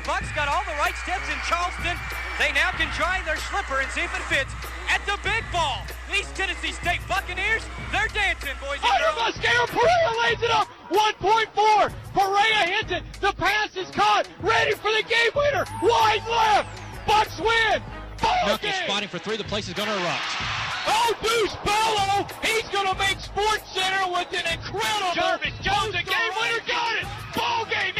the Bucks got all the right steps in Charleston. They now can try their slipper and see if it fits at the big ball. These Tennessee State Buccaneers, they're dancing, boys and Under girls. Mosquera, Perea lays it up. 1.4. Perea hits it. The pass is caught. Ready for the game winner. Wide left. Bucks win. Ball Knuckles game. spotting for three. The place is going to erupt. Oh, Deuce Bello. He's going to make Sports Center with an incredible. Jarvis Jones, the game winner, got it. Ball game.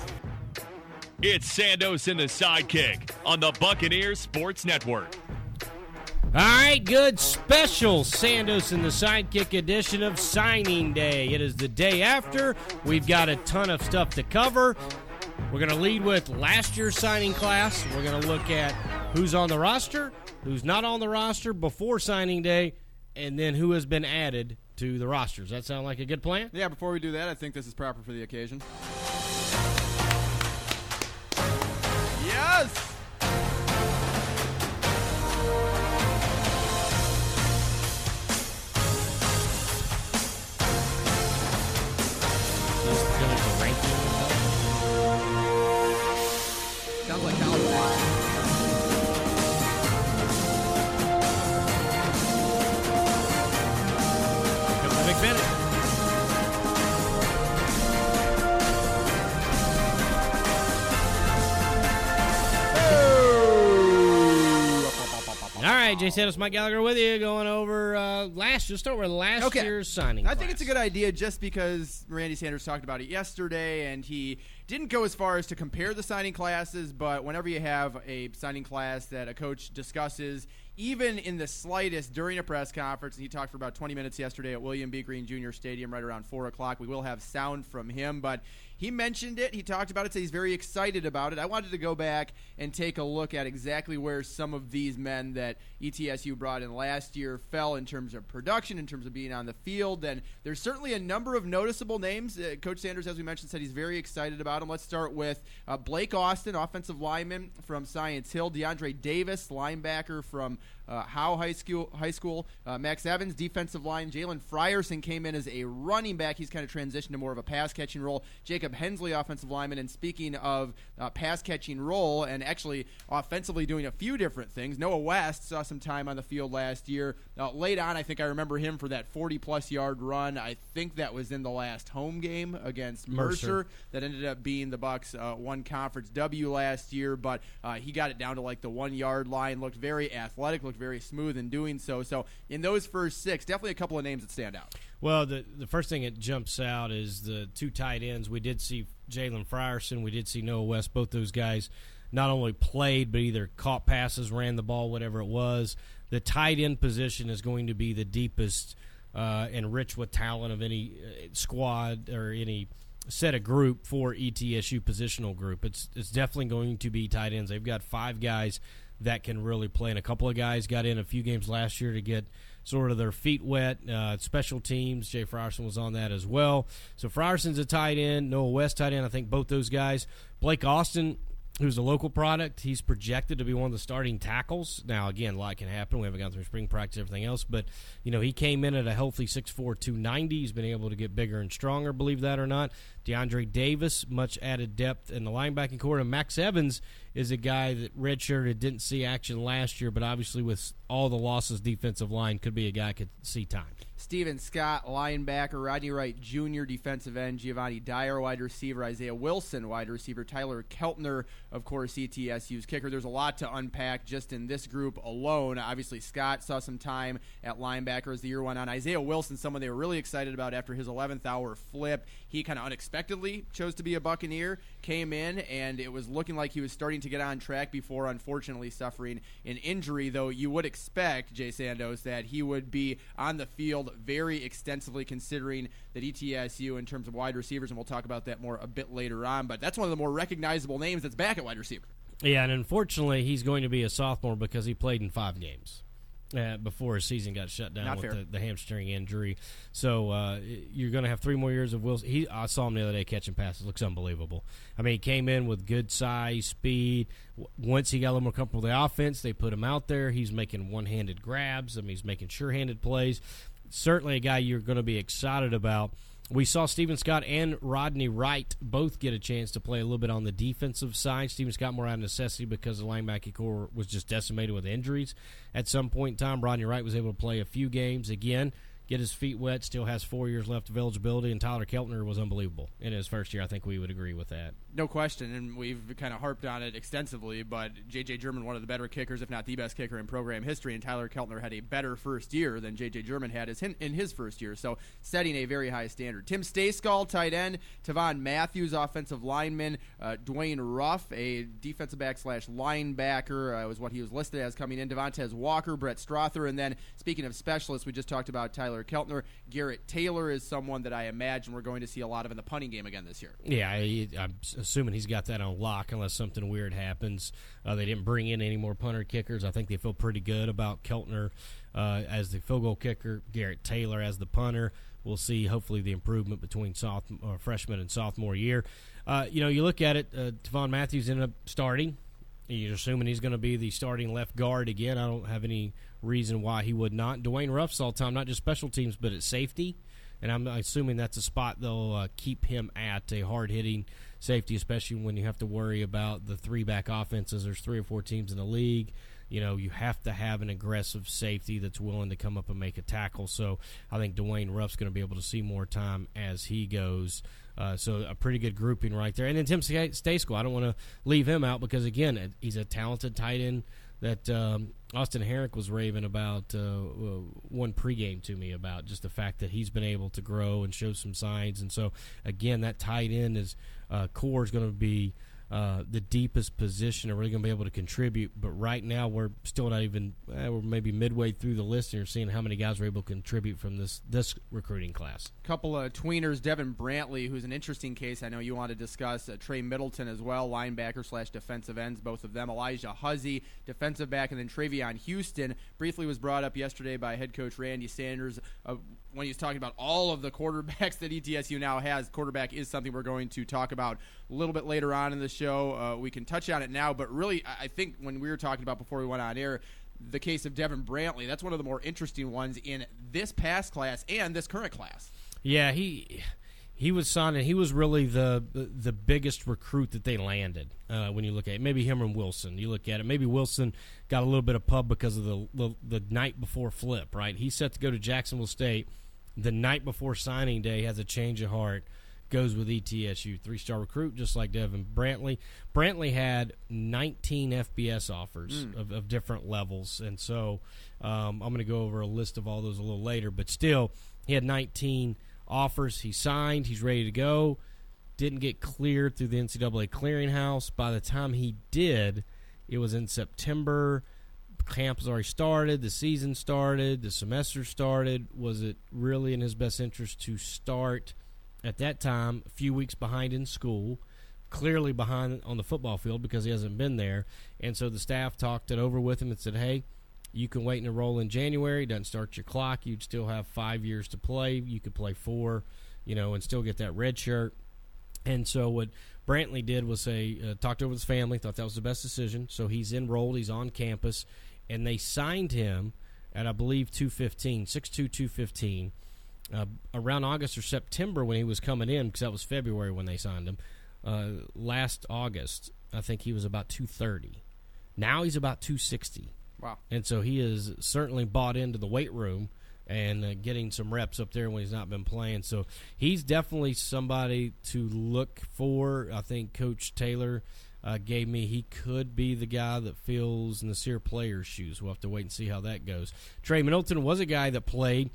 It's Sandos and the sidekick on the Buccaneers Sports Network. All right, good special Sandos and the Sidekick edition of Signing Day. It is the day after. We've got a ton of stuff to cover. We're going to lead with last year's signing class. We're going to look at who's on the roster, who's not on the roster before signing day, and then who has been added to the roster. Does that sound like a good plan? Yeah, before we do that, I think this is proper for the occasion. Yes! Right, Jay Santos, Mike Gallagher with you, going over uh, last. Just over last Okay. year's signing. I think it's a good idea just because Randy Sanders talked about it yesterday, and he didn't go as far as to compare the signing classes. But whenever you have a signing class that a coach discusses, even in the slightest during a press conference, and he talked for about 20 minutes yesterday at William B. Greene Jr. Stadium right around 4 o'clock. We will have sound from him, but he mentioned it. He talked about it, said he's very excited about it. I wanted to go back and take a look at exactly where some of these men that ETSU brought in last year fell in terms of production, in terms of being on the field. And there's certainly a number of noticeable names. Uh, Coach Sanders, as we mentioned, said he's very excited about them. Let's start with uh, Blake Austin, offensive lineman from Science Hill, DeAndre Davis, linebacker from uh, Howe High School. High School. Uh, Max Evans, defensive line. Jalen Frierson came in as a running back. He's kind of transitioned to more of a pass catching role. Jacob Hensley, offensive lineman. And speaking of uh, pass catching role, and actually offensively doing a few different things, Noah West saw some time on the field last year. Uh, late on, I think I remember him for that 40 plus yard run. I think that was in the last home game against Mercer. Mercer that ended up being the Bucks' uh, one conference W last year, but uh, he got it down to like the one yard line. Looked very athletic, looked very smooth in doing so. So in those first six, definitely a couple of names that stand out. Well, the the first thing that jumps out is the two tight ends. We did see Jalen Frierson. We did see Noah West. Both those guys not only played, but either caught passes, ran the ball, whatever it was. The tight end position is going to be the deepest uh, and rich with talent of any uh, squad or any set of group for ETSU positional group. It's it's definitely going to be tight ends. They've got five guys that can really play, and a couple of guys got in a few games last year to get sort of their feet wet. Uh, special teams, Jay Frierson was on that as well. So Frierson's a tight end, Noah West tight end. I think both those guys. Blake Austin, who's a local product, he's projected to be one of the starting tackles. Now, again, a lot can happen. We haven't gone through spring practice, everything else, but you know he came in at a healthy 6'4", 290. He's been able to get bigger and stronger. Believe that or not. DeAndre Davis, much added depth in the linebacking corps, and Max Evans is a guy that redshirted didn't see action last year, but obviously with all the losses, defensive line could be a guy could see time. Steven Scott, linebacker, Rodney Wright Jr., defensive end, Giovanni Dyer, wide receiver, Isaiah Wilson, wide receiver, Tyler Keltner, of course, ETSU's kicker. There's a lot to unpack just in this group alone. Obviously, Scott saw some time at linebacker as the year went on. Isaiah Wilson, someone they were really excited about after his 11th hour flip. He kind of unexpectedly unexpectedly chose to be a Buccaneer, came in, and it was looking like he was starting to get on track before unfortunately suffering an injury, though you would expect, Jay Sandos, that he would be on the field very extensively considering that ETSU in terms of wide receivers, and we'll talk about that more a bit later on, but that's one of the more recognizable names that's back at wide receiver. Yeah, and unfortunately, he's going to be a sophomore because he played in five games. Uh, before his season got shut down Not with the, the hamstring injury, so uh, you're going to have three more years of Wilson. He, I saw him the other day catching passes; looks unbelievable. I mean, he came in with good size, speed. Once he got a little more comfortable with the offense, they put him out there. He's making one-handed grabs. I mean, he's making sure-handed plays. Certainly, a guy you're going to be excited about. We saw Steven Scott and Rodney Wright both get a chance to play a little bit on the defensive side. Steven Scott more out of necessity because the linebacking corps was just decimated with injuries. At some point in time, Rodney Wright was able to play a few games again, get his feet wet, still has four years left of eligibility, and Tyler Keltner was unbelievable in his first year. I think we would agree with that. No question, and we've kind of harped on it extensively. But J.J. Jerman, one of the better kickers, if not the best kicker in program history, and Tyler Keltner had a better first year than J.J. Jerman had in his first year. So setting a very high standard. Tim Stayskull, tight end. Tavon Matthews, offensive lineman. Uh, Dwayne Ruff, a defensive back slash linebacker, uh, was what he was listed as coming in. Devontae Walker, Brett Strother, and then speaking of specialists, we just talked about Tyler Keltner. Garrett Taylor is someone that I imagine we're going to see a lot of in the punting game again this year. Yeah, I, I'm assuming he's got that on lock unless something weird happens. Uh, they didn't bring in any more punter kickers. I think they feel pretty good about Keltner uh, as the field goal kicker, Garrett Taylor as the punter. We'll see, hopefully, the improvement between uh, freshman and sophomore year. Uh, you know, you look at it, uh, Devon Matthews ended up starting. You're assuming he's going to be the starting left guard again. I don't have any reason why he would not. Dwayne Ruff's all time, not just special teams, but at safety. And I'm assuming that's a spot they'll uh, keep him at a hard hitting safety, especially when you have to worry about the three back offenses. There's three or four teams in the league. You know, you have to have an aggressive safety that's willing to come up and make a tackle. So I think Dwayne Ruff's going to be able to see more time as he goes. Uh, so a pretty good grouping right there. And then Tim Stayskull, I don't want to leave him out because again, he's a talented tight end that um, Austin Herrick was raving about uh, uh, one pregame to me about just the fact that he's been able to grow and show some signs. And so again, that tight end is uh, corps is going to be. Uh, the deepest position are really going to be able to contribute. But right now, we're still not even. Eh, we're maybe midway through the list, and you're seeing how many guys are able to contribute from this this recruiting class. couple of tweeners, Devin Brantley, who's an interesting case. I know you want to discuss uh, Trey Middleton as well, linebacker slash defensive ends, both of them. Elijah Huzzy, defensive back, and then Travion Houston. Briefly was brought up yesterday by head coach Randy Sanders uh, when he's talking about all of the quarterbacks that ETSU now has. Quarterback is something we're going to talk about a little bit later on in the show. Uh, we can touch on it now, but really, I think when we were talking about before we went on air the case of Devin Brantley. That's one of the more interesting ones in this past class and this current class. Yeah, he he was signed, he was really the the biggest recruit that they landed. Uh, when you look at it. maybe him and Wilson, you look at it. Maybe Wilson got a little bit of pub because of the the, the night before flip. Right, he's set to go to Jacksonville State the night before signing day. Has a change of heart. Goes with ETSU, three star recruit, just like Devin Brantley. Brantley had 19 FBS offers of, of different levels, and so um, I'm going to go over a list of all those a little later. But still, he had 19 offers. He signed. He's ready to go. Didn't get cleared through the NCAA clearinghouse. By the time he did, it was in September. Camp has already started. The season started. The semester started. Was it really in his best interest to start at that time, a few weeks behind in school? Clearly behind on the football field because he hasn't been there. And so the staff talked it over with him and said, hey, you can wait and enroll in January. Doesn't start your clock. You'd still have five years to play. You could play four, you know, and still get that red shirt. And so what Brantley did was say, uh, talked over with his family, thought that was the best decision. So he's enrolled. He's on campus, and they signed him at I believe 215, 6'2", 215. Uh, around August or September when he was coming in, because that was February when they signed him. Uh, last August, I think he was about 230. Now he's about 260. Wow. And so he is certainly bought into the weight room and uh, getting some reps up there when he's not been playing. So he's definitely somebody to look for. I think Coach Taylor uh, gave me he could be the guy that fills Nasir Player's shoes. We'll have to wait and see how that goes. Trey Middleton was a guy that played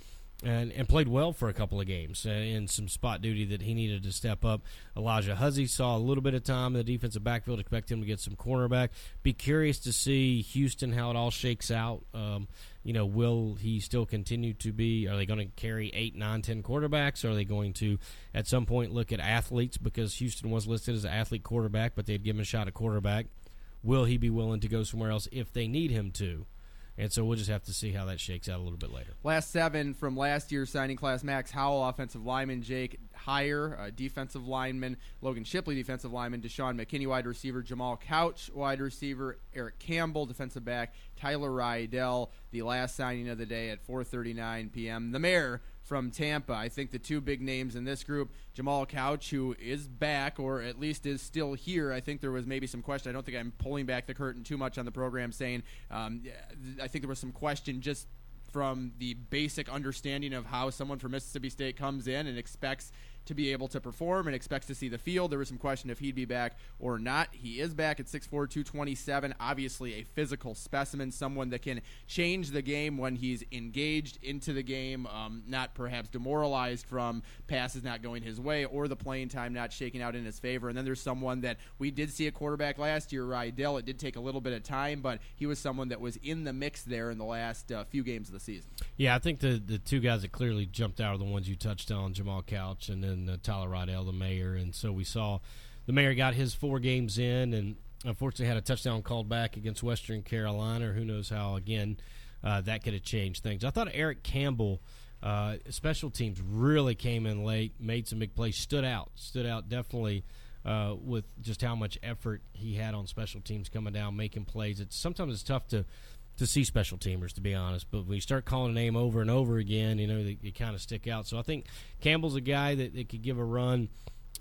and, and played well for a couple of games uh, in some spot duty that he needed to step up. Elijah Huzzy saw a little bit of time in the defensive backfield. Expect him to get some cornerback. Be curious to see Houston how it all shakes out. Um, you know, will he still continue to be? Are they going to carry eight, nine, ten quarterbacks? Are they going to, at some point, look at athletes because Houston was listed as an athlete quarterback, but they'd give him a shot at quarterback? Will he be willing to go somewhere else if they need him to? And so we'll just have to see how that shakes out a little bit later. Last seven from last year's signing class: Max Howell, offensive lineman; Jake Heyer, uh, defensive lineman; Logan Shipley, defensive lineman; Deshaun McKinney, wide receiver; Jamal Couch, wide receiver; Eric Campbell, defensive back; Tyler Rydell, the last signing of the day at 4:39 p.m. The mayor from Tampa. I think the two big names in this group, Jamal Couch, who is back or at least is still here. I think there was maybe some question. I don't think I'm pulling back the curtain too much on the program, saying um, I think there was some question just from the basic understanding of how someone from Mississippi State comes in and expects to be able to perform and expects to see the field. There was some question if he'd be back or not. He is back at 6'4, 227. Obviously, a physical specimen, someone that can change the game when he's engaged into the game, um, not perhaps demoralized from passes not going his way or the playing time not shaking out in his favor. And then there's someone that we did see a quarterback last year, Rydell. It did take a little bit of time, but he was someone that was in the mix there in the last uh, few games of the season. Yeah, I think the the two guys that clearly jumped out are the ones you touched on, Jamal Couch and then and uh, Tyler Rydell, the mayor. And so we saw the mayor got his four games in, and unfortunately had a touchdown called back against Western Carolina. Who knows how again uh, that could have changed things. I thought Eric Campbell. Uh, special teams really came in late, made some big plays, stood out, stood out definitely uh, with just how much effort he had on special teams coming down, making plays. It's sometimes it's tough to to see special teamers, to be honest. But when you start calling a name over and over again, you know, they, they kind of stick out. So I think Campbell's a guy that, that could give a run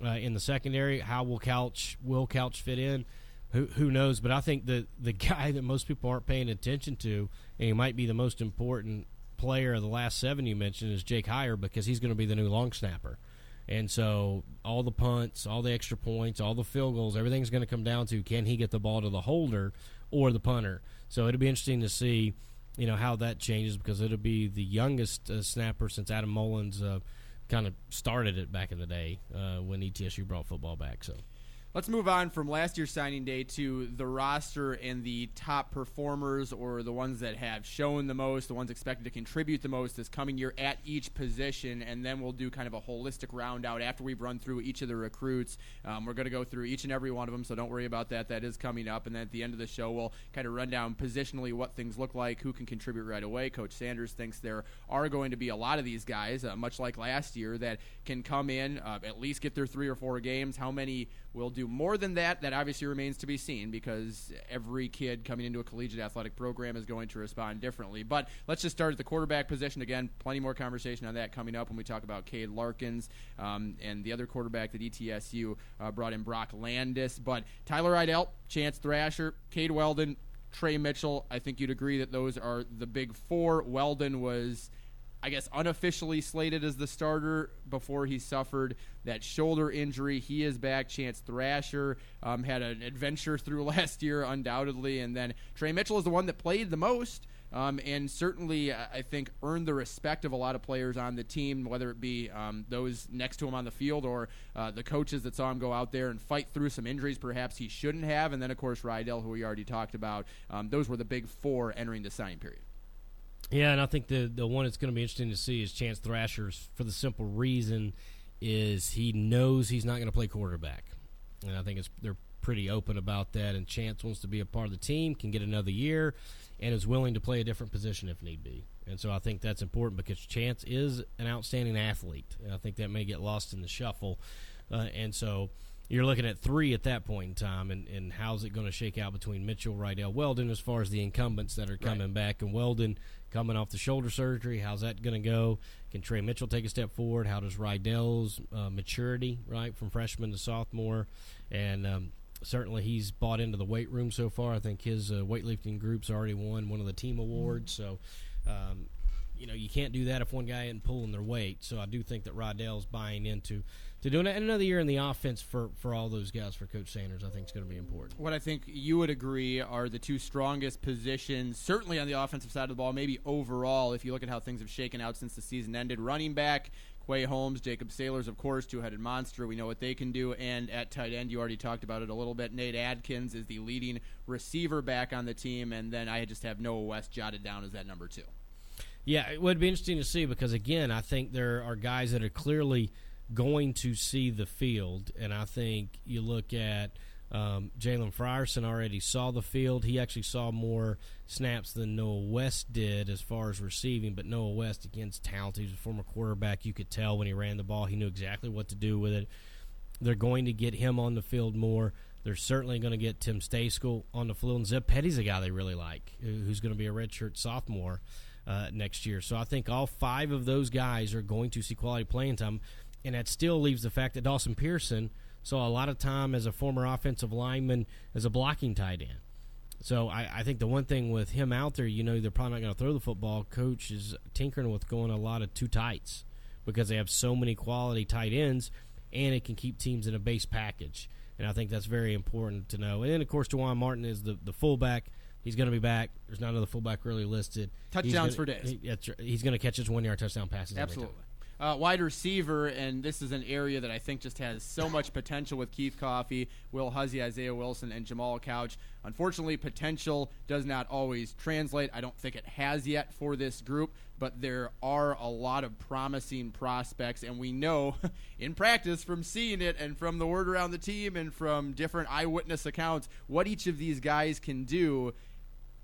uh, in the secondary. How will Couch will Couch fit in? Who, who knows? But I think the the guy that most people aren't paying attention to, and he might be the most important player of the last seven you mentioned, is Jake Heyer because he's going to be the new long snapper. And so all the punts, all the extra points, all the field goals, everything's going to come down to can he get the ball to the holder or the punter. So it'll be interesting to see, you know, how that changes because it'll be the youngest uh, snapper since Adam Mullins uh, kind of started it back in the day uh, when ETSU brought football back. So. Let's move on from last year's signing day to the roster and the top performers or the ones that have shown the most, the ones expected to contribute the most this coming year at each position. And then we'll do kind of a holistic round out after we've run through each of the recruits. Um, we're going to go through each and every one of them, so don't worry about that. That is coming up. And then at the end of the show, we'll kind of run down positionally what things look like, who can contribute right away. Coach Sanders thinks there are going to be a lot of these guys, uh, much like last year, that can come in, uh, at least get their three or four games. How many will do more than that, that obviously remains to be seen because every kid coming into a collegiate athletic program is going to respond differently. But let's just start at the quarterback position again. Plenty more conversation on that coming up when we talk about Cade Larkins um, and the other quarterback that ETSU uh, brought in, Brock Landis. But Tyler Rydell, Chance Thrasher, Cade Weldon, Trey Mitchell. I think you'd agree that those are the big four. Weldon was I guess, unofficially slated as the starter before he suffered that shoulder injury. He is back. Chance Thrasher um, had an adventure through last year, undoubtedly. And then Trey Mitchell is the one that played the most. Um, and certainly, I think, earned the respect of a lot of players on the team, whether it be um, those next to him on the field or uh, the coaches that saw him go out there and fight through some injuries perhaps he shouldn't have. And then, of course, Rydell, who we already talked about. Um, those were the big four entering the signing period. Yeah, and I think the the one that's going to be interesting to see is Chance Thrasher's for the simple reason is he knows he's not going to play quarterback, and I think it's they're pretty open about that. And Chance wants to be a part of the team, can get another year, and is willing to play a different position if need be. And so I think that's important because Chance is an outstanding athlete, and I think that may get lost in the shuffle. Uh, and so you're looking at three at that point in time, and, and how's it going to shake out between Mitchell, Rydell, Weldon as far as the incumbents that are coming right. back? And Weldon coming off the shoulder surgery, how's that going to go? Can Trey Mitchell take a step forward? How does Rydell's uh, maturity, right, from freshman to sophomore? And um, certainly he's bought into the weight room so far. I think his uh, weightlifting group's already won one of the team awards. So, um, you know, you can't do that if one guy isn't pulling their weight. So I do think that Rydell's buying into to. And another year in the offense for, for all those guys for Coach Sanders, I think is going to be important. What I think you would agree are the two strongest positions, certainly on the offensive side of the ball, maybe overall, if you look at how things have shaken out since the season ended. Running back, Quay Holmes, Jacob Sailors, of course, two headed monster. We know what they can do. And at tight end, you already talked about it a little bit. Nate Adkins is the leading receiver back on the team. And then I just have Noah West jotted down as that number two. Yeah, it would be interesting to see because, again, I think there are guys that are clearly going to see the field. And I think you look at um, Jalen Frierson already saw the field. He actually saw more snaps than Noah West did as far as receiving. But Noah West, against talented, he's a former quarterback. You could tell when he ran the ball, he knew exactly what to do with it. They're going to get him on the field more. They're certainly going to get Tim Stayskell on the field. And Zeb Petty's a guy they really like, who's going to be a redshirt sophomore uh, next year. So I think all five of those guys are going to see quality playing time. And that still leaves the fact that Dawson Pearson – saw a lot of time as a former offensive lineman as a blocking tight end. So I, I think the one thing with him out there, you know, they're probably not going to throw the football. Coach is tinkering with going a lot of two tights because they have so many quality tight ends, and it can keep teams in a base package. And I think that's very important to know. And then, of course, Juwan Martin is the, the fullback. He's going to be back. There's not another fullback really listed. Touchdowns gonna, for days. He, he's going to catch his one yard touchdown passes. Absolutely uh, wide receiver, and this is an area that I think just has so much potential with Keith Coffey, Will Huzzie, Isaiah Wilson, and Jamal Couch. Unfortunately, potential does not always translate. I don't think it has yet for this group, but there are a lot of promising prospects, and we know in practice from seeing it and from the word around the team and from different eyewitness accounts what each of these guys can do.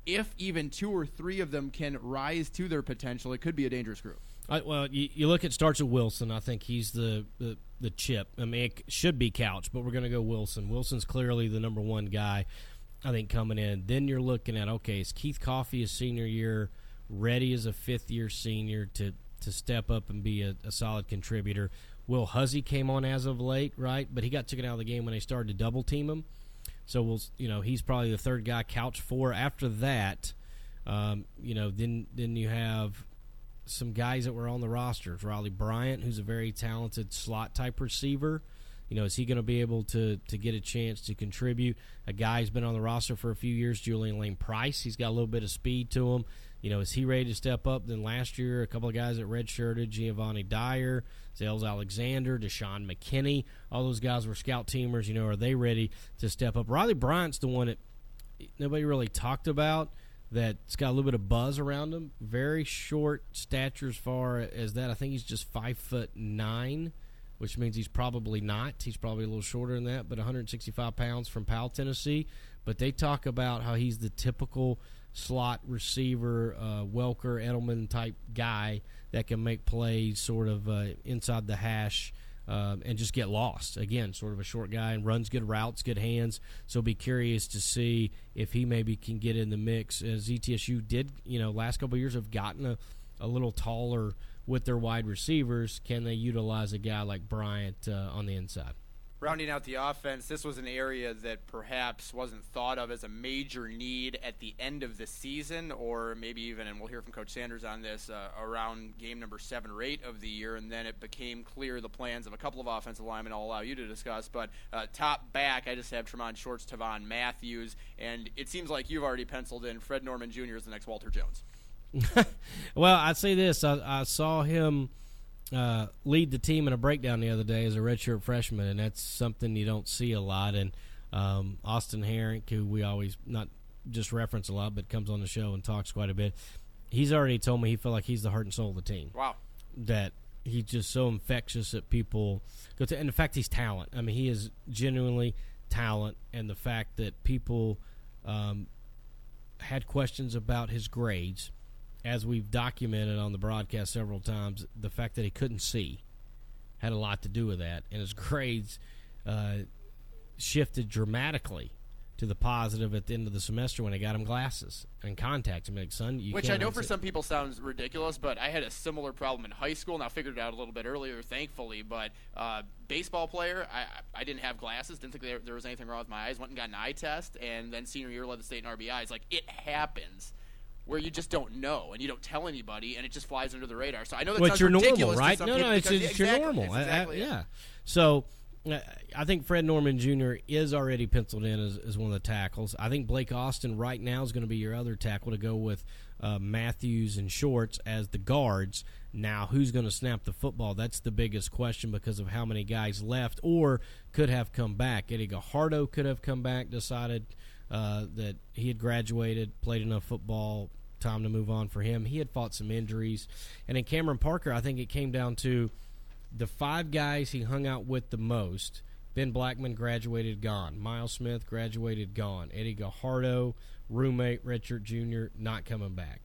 If even two or three of them can rise to their potential, it could be a dangerous group. I, well, you, you, look at starts with Wilson. I think he's the, the, the chip. I mean, it should be Couch, but we're going to go Wilson. Wilson's clearly the number one guy. I think coming in. Then you're looking at okay, is Keith Coffey his senior year ready as a fifth year senior to to step up and be a, a solid contributor? Will Huzzy came on as of late, right? But he got taken out of the game when they started to double team him. So we'll, you know, he's probably the third guy. Couch four. After that, um, you know, then then you have some guys that were on the rosters. Riley Bryant, who's a very talented slot type receiver. You know, is he going to be able to to get a chance to contribute? A guy who's been on the roster for a few years, Julian Lane Price. He's got a little bit of speed to him. You know, is he ready to step up? Then last year, a couple of guys that redshirted, Giovanni Dyer, Zales Alexander, Deshaun McKinney. All those guys were scout teamers. You know, are they ready to step up? Riley Bryant's the one that nobody really talked about that's got a little bit of buzz around him. Very short stature as far as that. I think he's just five foot nine, which means he's probably not. He's probably a little shorter than that, but 165 pounds from Powell, Tennessee. But they talk about how he's the typical slot receiver, uh, Welker, Edelman type guy that can make plays sort of uh, inside the hash um, and just get lost. Again, sort of a short guy and runs good routes, good hands. So be curious to see if he maybe can get in the mix. As ETSU did, you know, last couple years have gotten a, a little taller with their wide receivers. Can they utilize a guy like Bryant uh, on the inside? Rounding out the offense, this was an area that perhaps wasn't thought of as a major need at the end of the season, or maybe even, and we'll hear from Coach Sanders on this, uh, around game number seven or eight of the year, and then it became clear the plans of a couple of offensive linemen I'll allow you to discuss. But uh, top back, I just have Tremont Shorts, Tavon Matthews, and it seems like you've already penciled in Fred Norman Jr. as the next Walter Jones. well, I'd say this: I, I saw him uh, lead the team in a breakdown the other day as a redshirt freshman, and that's something you don't see a lot. And um, Austin Herrick, who we always not just reference a lot, but comes on the show and talks quite a bit, he's already told me he felt like he's the heart and soul of the team. Wow, that he's just so infectious that people go to. And the fact he's talent. I mean, he is genuinely talent, and the fact that people um, had questions about his grades as we've documented on the broadcast several times, the fact that he couldn't see had a lot to do with that, and his grades uh, shifted dramatically to the positive at the end of the semester when I got him glasses and contacts. I'm like, son, you which I know for some people sounds ridiculous, but I had a similar problem in high school, and I figured it out a little bit earlier, thankfully. But uh, baseball player, I, I didn't have glasses, didn't think there, there was anything wrong with my eyes. Went and got an eye test, and then senior year led the state in RBIs. Like it happens where you just don't know and you don't tell anybody and it just flies under the radar. So I know that's sounds your normal, right? No, no, it's, it's yeah, your normal. it's I- I- yeah. So uh, I think Fred Norman Jr. is already penciled in as, as one of the tackles. I think Blake Austin right now is going to be your other tackle to go with uh, Matthews and Shorts as the guards. Now, who's going to snap the football? That's the biggest question because of how many guys left or could have come back. Eddie Gajardo could have come back, decided uh, that he had graduated, played enough football, time to move on for him. He had fought some injuries. And in Cameron Parker, I think it came down to the five guys he hung out with the most. Ben Blackman graduated, gone. Miles Smith graduated, gone. Eddie Gajardo, roommate Richard Jr., not coming back.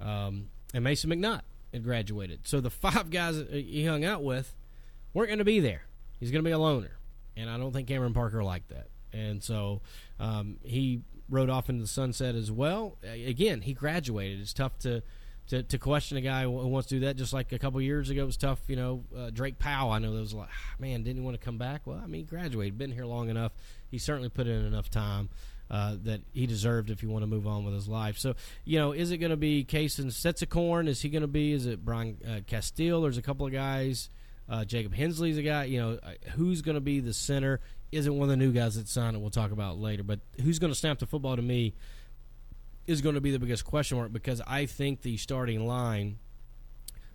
Um, and Mason McNutt had graduated. So the five guys he hung out with weren't going to be there. He's going to be a loner. And I don't think Cameron Parker liked that. And so um, he rode off into the sunset as well. Again, he graduated. It's tough to to, to question a guy who wants to do that. Just like a couple years ago, it was tough. You know, uh, Drake Powell. I know there was like, "Ah, man, didn't he want to come back? Well, I mean, he graduated, been here long enough. He certainly put in enough time. Uh, that he deserved if he want to move on with his life. So, you know, is it going to be Case and Setsakorn? Is he going to be? Is it Brian uh, Castile? There's a couple of guys. Uh, Jacob Hensley's a guy. You know, uh, who's going to be the center? Isn't one of the new guys that signed it. We'll talk about later. But who's going to snap the football to me is going to be the biggest question mark because I think the starting line,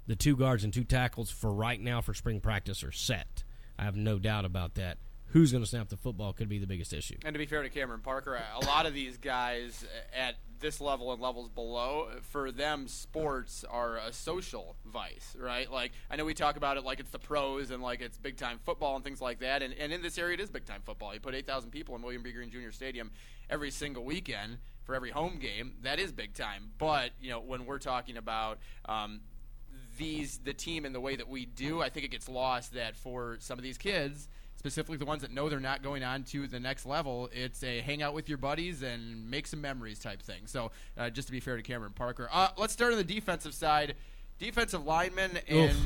the two guards and two tackles for right now for spring practice are set. I have no doubt about that. Who's going to snap the football could be the biggest issue. And to be fair to Cameron Parker, a lot of these guys at this level and levels below, for them, sports are a social vice, right? Like, I know we talk about it like it's the pros and like it's big time football and things like that. And, and in this area, it is big time football. You put 8,000 people in William B. Greene Jr. Stadium every single weekend for every home game. That is big time. But, you know, when we're talking about, um, these the team in the way that we do, I think it gets lost that for some of these kids, specifically the ones that know they're not going on to the next level, it's a hang out with your buddies and make some memories type thing. So uh, just to be fair to Cameron Parker, uh, let's start on the defensive side. Defensive lineman, and Oof.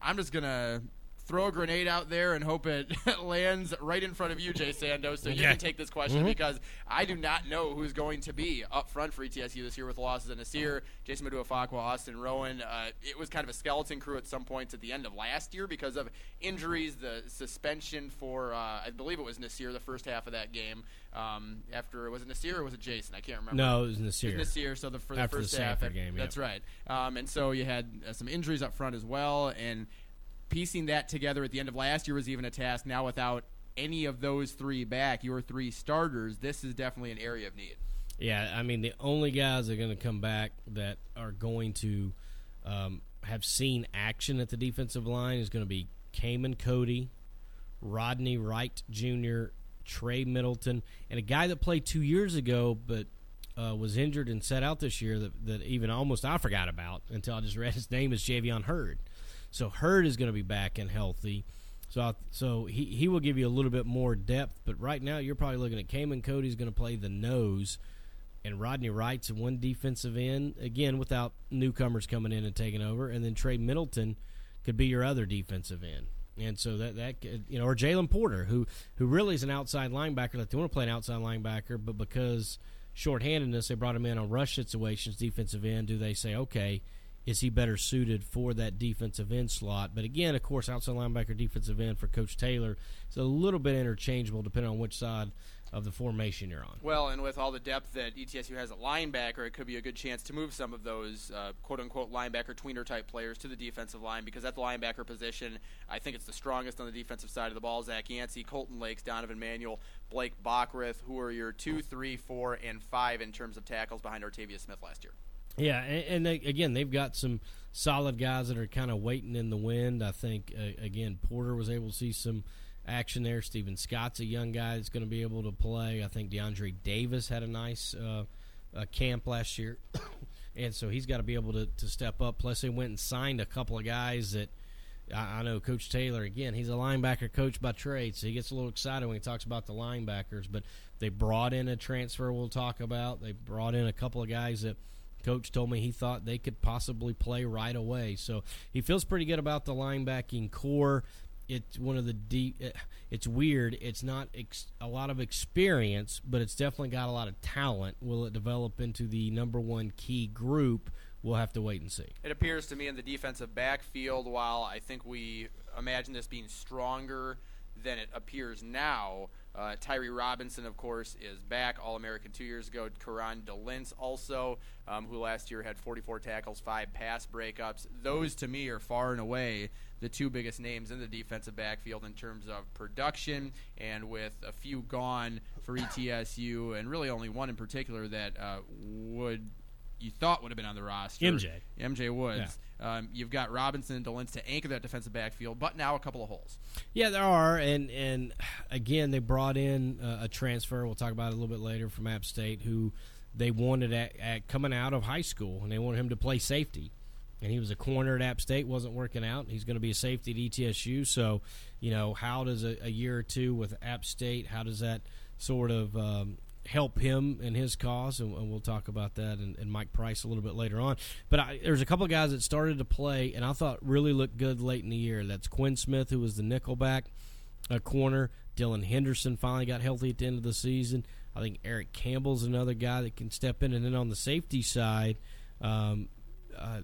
I'm just gonna throw a grenade out there and hope it lands right in front of you, Jay Sandos, so you Okay. can take this question because I do not know who's going to be up front for ETSU this year with the losses of Nasir, Jason Maduafakwa, Austin Rowan. Uh, it was kind of a skeleton crew at some points at the end of last year because of injuries, the suspension for, uh, I believe it was Nasir the first half of that game. Um, after, was it Nasir or was it Jason? I can't remember. No, it was Nasir. It was Nasir, so the, for the After the first half, Sanford game, yeah. that's right. Um, and so you had uh, some injuries up front as well, and piecing that together at the end of last year was even a task. Now without any of those three back, your three starters, this is definitely an area of need. Yeah, I mean the only guys that are going to come back that are going to um, have seen action at the defensive line is going to be Cayman Cody, Rodney Wright Jr., Trey Middleton, and a guy that played two years ago but uh, was injured and set out this year that, that even almost I forgot about until I just read his name is Javion Hurd. So Hurd is going to be back and healthy. So I, so he, he will give you a little bit more depth, but right now you're probably looking at Cayman Cody's going to play the nose, and Rodney Wright's one defensive end again without newcomers coming in and taking over, and then Trey Middleton could be your other defensive end. And so that that you know, or Jalen Porter, who who really is an outside linebacker. Like they want to play an outside linebacker, but because shorthandedness, they brought him in on rush situations, defensive end. Do they say, okay, is he better suited for that defensive end slot? But again, of course, outside linebacker, defensive end for Coach Taylor is a little bit interchangeable depending on which side of the formation you're on. Well, and with all the depth that ETSU has at linebacker, it could be a good chance to move some of those uh, quote unquote linebacker tweener type players to the defensive line because at the linebacker position, I think it's the strongest on the defensive side of the ball. Zach Yancey, Colton Lakes, Donovan Manuel, Blake Bockrith, who are your two, three, four, and five in terms of tackles behind Artavia Smith last year. Yeah, and, and they, again, they've got some solid guys that are kind of waiting in the wind. I think uh, again, Porter was able to see some action there. Stephen Scott's a young guy that's going to be able to play. I think DeAndre Davis had a nice uh, uh, camp last year, and so he's got to be able to, to step up. Plus, they went and signed a couple of guys that. I I know Coach Taylor again. He's a linebacker coach by trade, so he gets a little excited when he talks about the linebackers. But they brought in a transfer. We'll talk about. They brought in a couple of guys that Coach told me he thought they could possibly play right away. So he feels pretty good about the linebacking corps. it's one of the deep. It's weird. It's not ex, a lot of experience, but it's definitely got a lot of talent. Will it develop into the number one key group? We'll have to wait and see. It appears to me in the defensive backfield, while I think we imagine this being stronger than it appears now. Uh, Tyree Robinson, of course, is back, All American two years ago. Karan DeLince, also, um, who last year had 44 tackles, five pass breakups. Those, to me, are far and away the two biggest names in the defensive backfield in terms of production. And with a few gone for ETSU, and really only one in particular that uh, would you thought would have been on the roster. MJ. MJ Woods. Yeah. Um, you've got Robinson and DeLince to anchor that defensive backfield, but now a couple of holes. Yeah, there are, and and again they brought in uh, a transfer. We'll talk about it a little bit later from App State, who they wanted at, at coming out of high school, and they wanted him to play safety. And he was a corner at App State, wasn't working out. He's going to be a safety at ETSU. So, you know, how does a, a year or two with App State? How does that sort of um, help him in his cause, and, and we'll talk about that and, and, Mike Price a little bit later on. But I, there's a couple of guys that started to play, and I thought really looked good late in the year. That's Quinn Smith, who was the nickelback a corner. Dylan Henderson finally got healthy at the end of the season. I think Eric Campbell's another guy that can step in. And then on the safety side, um, uh,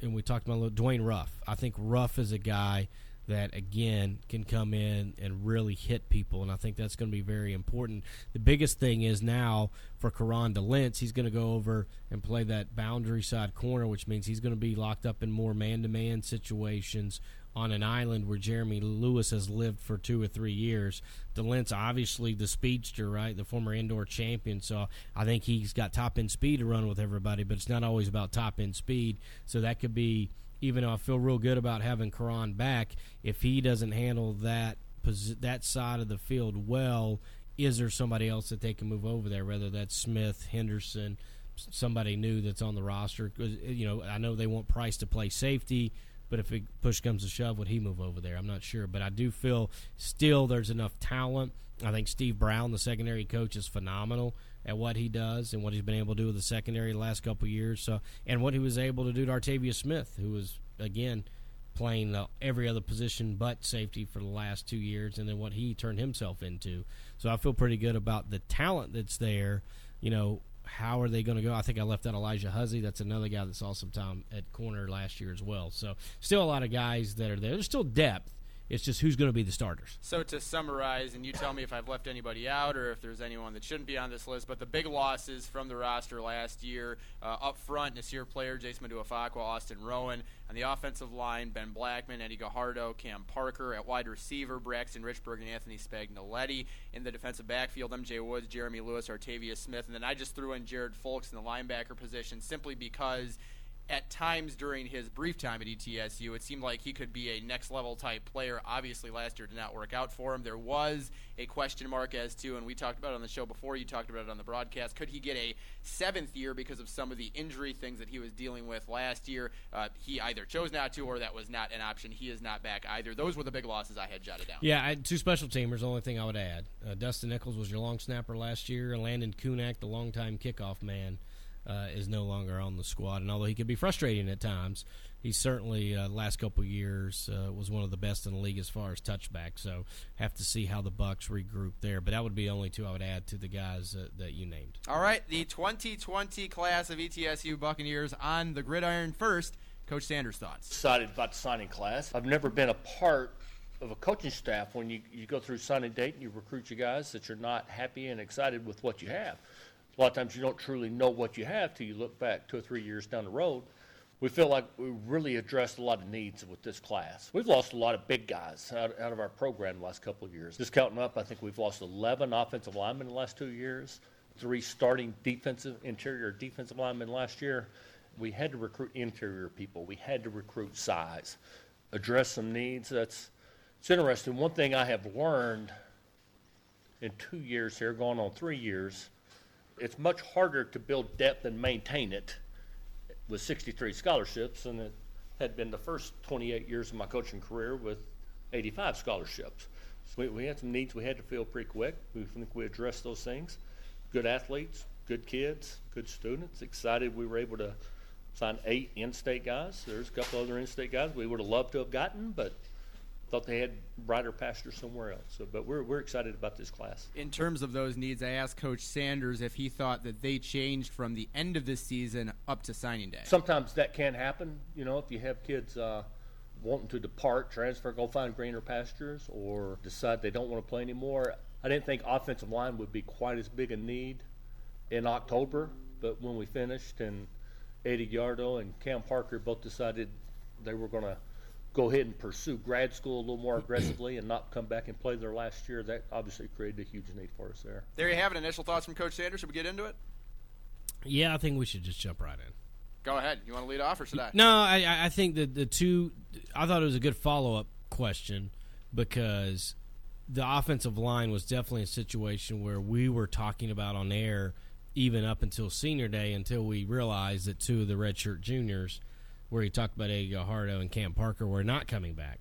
and we talked about Dwayne Ruff. I think Ruff is a guy – that again can come in and really hit people, and I think that's going to be very important. The biggest thing is now for Karan DeLince, he's going to go over and play that boundary side corner, which means he's going to be locked up in more man-to-man situations on an island where Jeremy Lewis has lived for two or three years. DeLince, obviously the speedster, right, the former indoor champion, so I think he's got top end speed to run with everybody, but it's not always about top end speed. So that could be even though I feel real good about having Karan back, if he doesn't handle that that side of the field well, is there somebody else that they can move over there? Whether that's Smith, Henderson, somebody new that's on the roster. You know, I know they want Price to play safety, but if push comes to shove, would he move over there? I'm not sure, but I do feel still there's enough talent. I think Steve Brown, the secondary coach, is phenomenal at what he does and what he's been able to do with the secondary the last couple years. So, and what he was able to do to Artavius Smith, who was again playing every other position but safety for the last two years, and then what he turned himself into. So I feel pretty good about the talent that's there. You know, how are they going to go? I think I left out Elijah Huzzy. That's another guy that saw some time at corner last year as well. So still a lot of guys that are there. There's still depth. It's just who's going to be the starters. So to summarize, and you tell me if I've left anybody out or if there's anyone that shouldn't be on this list, but the big losses from the roster last year uh, up front, Nasir player Jason Maduafakwa, Austin Rowan. On the offensive line, Ben Blackman, Eddie Gajardo, Cam Parker. At wide receiver, Braxton Richburg and Anthony Spagnoletti. In the defensive backfield, MJ Woods, Jeremy Lewis, Artavius Smith. And then I just threw in Jared Folks in the linebacker position simply because – at times during his brief time at ETSU, it seemed like he could be a next level type player. Obviously, last year did not work out for him. There was a question mark as to, and we talked about it on the show before, you talked about it on the broadcast, could he get a seventh year because of some of the injury things that he was dealing with last year? Uh, he either chose not to or that was not an option. He is not back either. Those were the big losses I had jotted down. Yeah, I two special teamers, the only thing I would add. Uh, Dustin Nichols was your long snapper last year, and Landon Kunak, the longtime kickoff man uh, is no longer on the squad. And although he could be frustrating at times, he certainly uh, last couple years uh, was one of the best in the league as far as touchback. So have to see how the Bucks regroup there. But that would be the only two I would add to the guys uh, that you named. All right, the 2020 class of ETSU Buccaneers on the gridiron first. Coach Sanders' thoughts. Excited about the signing class. I've never been a part of a coaching staff when you, you go through signing date and you recruit your guys that you're not happy and excited with what you have a lot of times you don't truly know what you have till you look back two or three years down the road. We feel like we really addressed a lot of needs with this class. We've lost a lot of big guys out, out of our program the last couple of years. Just counting up, I think we've lost 11 offensive linemen in the last two years, three starting defensive, interior defensive linemen last year. We had to recruit interior people. We had to recruit size, address some needs. That's it's interesting. One thing I have learned in two years here, going on three years, it's much harder to build depth and maintain it with 63 scholarships than it had been the first 28 years of my coaching career with 85 scholarships. So we, we had some needs we had to fill pretty quick. We think we addressed those things. Good athletes, good kids, good students. Excited we were able to sign eight in-state guys. There's a couple other in-state guys we would have loved to have gotten, but thought they had brighter pastures somewhere else. So, but we're we're excited about this class. In terms of those needs, I asked Coach Sanders if he thought that they changed from the end of this season up to signing day. Sometimes that can happen. You know, if you have kids. Uh, wanting to depart, transfer, go find greener pastures, or decide they don't want to play anymore. I didn't think offensive line would be quite as big a need in October, but when we finished and Eddie Gallardo and Cam Parker both decided they were going to go ahead and pursue grad school a little more aggressively and not come back and play their last year, that obviously created a huge need for us there. There you have it. Initial thoughts from Coach Sanders. Should we get into it? Yeah, I think we should just jump right in. Go ahead. You want to lead off, or should I? No, I, I think that the two. I thought it was a good follow up question because the offensive line was definitely a situation where we were talking about on air even up until senior day until we realized that two of the redshirt juniors, where he talked about Eddie Gajardo and Cam Parker, were not coming back.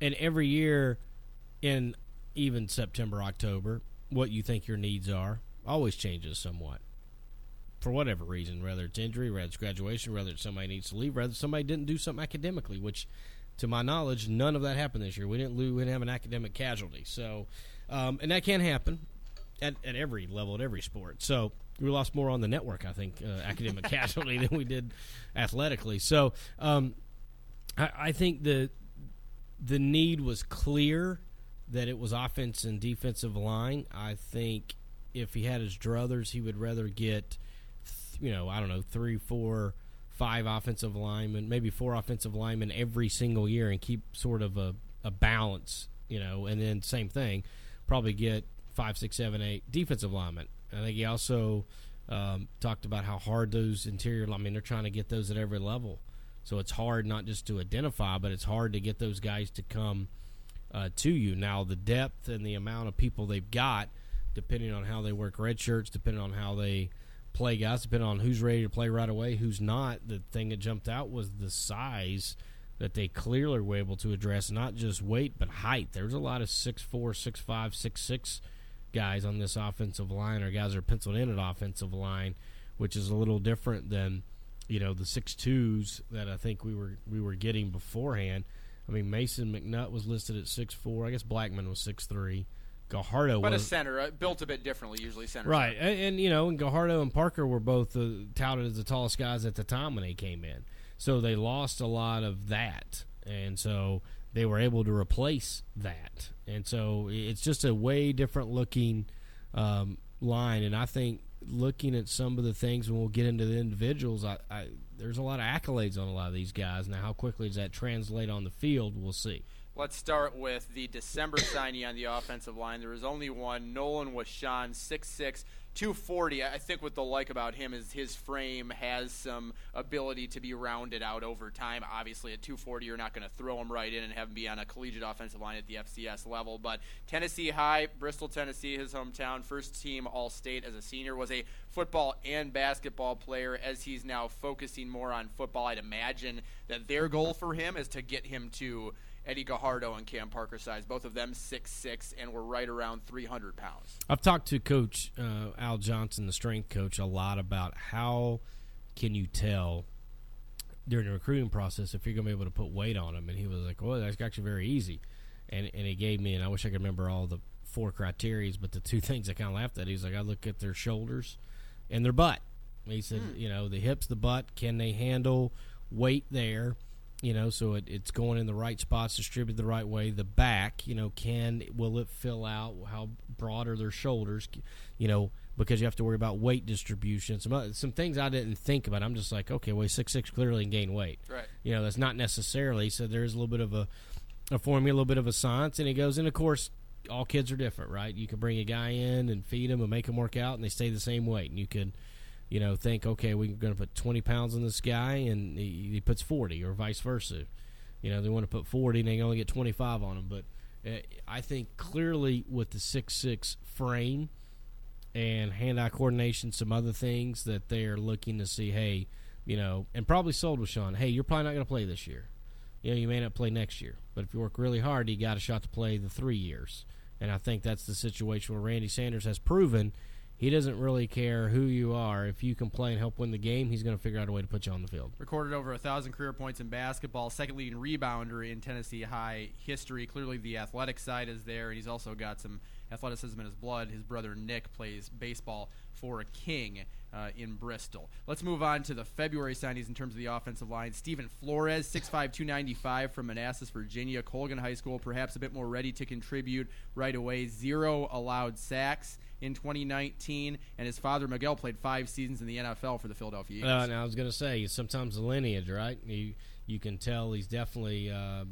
And every year, in even September, October, what you think your needs are always changes somewhat for whatever reason, whether it's injury, whether it's graduation, whether it's somebody needs to leave, whether somebody didn't do something academically, which, to my knowledge, none of that happened this year. We didn't lose, we didn't have an academic casualty. So, um, and that can happen at, at every level, at every sport. So we lost more on the network, I think, uh, academic casualty than we did athletically. So um, I, I think the the need was clear that it was offense and defensive line. I think if he had his druthers, he would rather get – you know, I don't know, three, four, five offensive linemen, maybe four offensive linemen every single year and keep sort of a, a balance, you know, and then same thing, probably get five, six, seven, eight defensive linemen. I think he also um, talked about how hard those interior, I mean, they're trying to get those at every level. So it's hard not just to identify, but it's hard to get those guys to come uh, to you. Now, the depth and the amount of people they've got, depending on how they work red shirts, depending on how they play guys, depending on who's ready to play right away, who's not. The thing that jumped out was the size that they clearly were able to address, not just weight, but height. There's a lot of 6'4, 6'5, 6'6 guys on this offensive line, or guys that are penciled in at offensive line, which is a little different than, you know, the 6'2s that I think we were we were getting beforehand. I mean, Mason McNutt was listed at six four. I guess Blackman was 6'3. Gajardo but was a center uh, built a bit differently. Usually center, right? And, and, you know, and Gajardo and Parker were both uh, touted as the tallest guys at the time when they came in. So they lost a lot of that, and so they were able to replace that. And so it's just a way different looking um, line. And I think looking at some of the things, when we'll get into the individuals, I, I, there's a lot of accolades on a lot of these guys. Now, how quickly does that translate on the field? We'll see. Let's start with the December signing on the offensive line. There was only one. Nolan was Sean, 6'6", 240. I think what they'll like about him is his frame has some ability to be rounded out over time. Obviously, at 240, you're not going to throw him right in and have him be on a collegiate offensive line at the FCS level. But Tennessee High, Bristol, Tennessee, his hometown, first team All State as a senior, was a football and basketball player. As he's now focusing more on football, I'd imagine that their goal for him is to get him to Eddie Gajardo and Cam Parker size. Both of them six six and were right around 300 pounds. I've talked to Coach uh, Al Johnson, the strength coach, a lot about how can you tell during the recruiting process if you're going to be able to put weight on them. And he was like, "Well, that's actually very easy." And and he gave me, and I wish I could remember all the four criterias, but the two things I kind of laughed at. He's like, I look at their shoulders and their butt. He said, mm. you know, the hips, the butt, can they handle weight there? You know, so it, it's going in the right spots, distributed the right way. The back, you know, can will it fill out? How broad are their shoulders? You know, because you have to worry about weight distribution. Some uh, some things I didn't think about. I'm just like, okay, well, six six clearly and gain weight. Right. You know, that's not necessarily. So there's a little bit of a a formula, a little bit of a science, and he goes. And of course, all kids are different, right? You can bring a guy in and feed him and make him work out, and they stay the same weight, and you could you know, think, okay, we're going to put 20 pounds on this guy, and he, he, puts 40, or vice versa. You know, they want to put 40, and they only get 25 on him. But uh, I think clearly with the six six frame and hand-eye coordination, some other things that they are looking to see, hey, you know, and probably sold with Sean, hey, you're probably not going to play this year. You know, you may not play next year, but if you work really hard, you got a shot to play the three years. And I think that's the situation where Randy Sanders has proven – he doesn't really care who you are. If you can play and help win the game, he's going to figure out a way to put you on the field. Recorded over a thousand career points in basketball, second leading rebounder in Tennessee High history. Clearly, the athletic side is there, and he's also got some athleticism in his blood. His brother Nick plays baseball for a King uh, in Bristol. Let's move on to the February signings in terms of the offensive line. Stephen Flores, 6'5", 295 from Manassas, Virginia. Colgan High School, perhaps a bit more ready to contribute right away. Zero allowed sacks in 2019, and his father Miguel played five seasons in the NFL for the Philadelphia Eagles. Uh, now I was going to say sometimes the lineage, right? You you can tell he's definitely uh,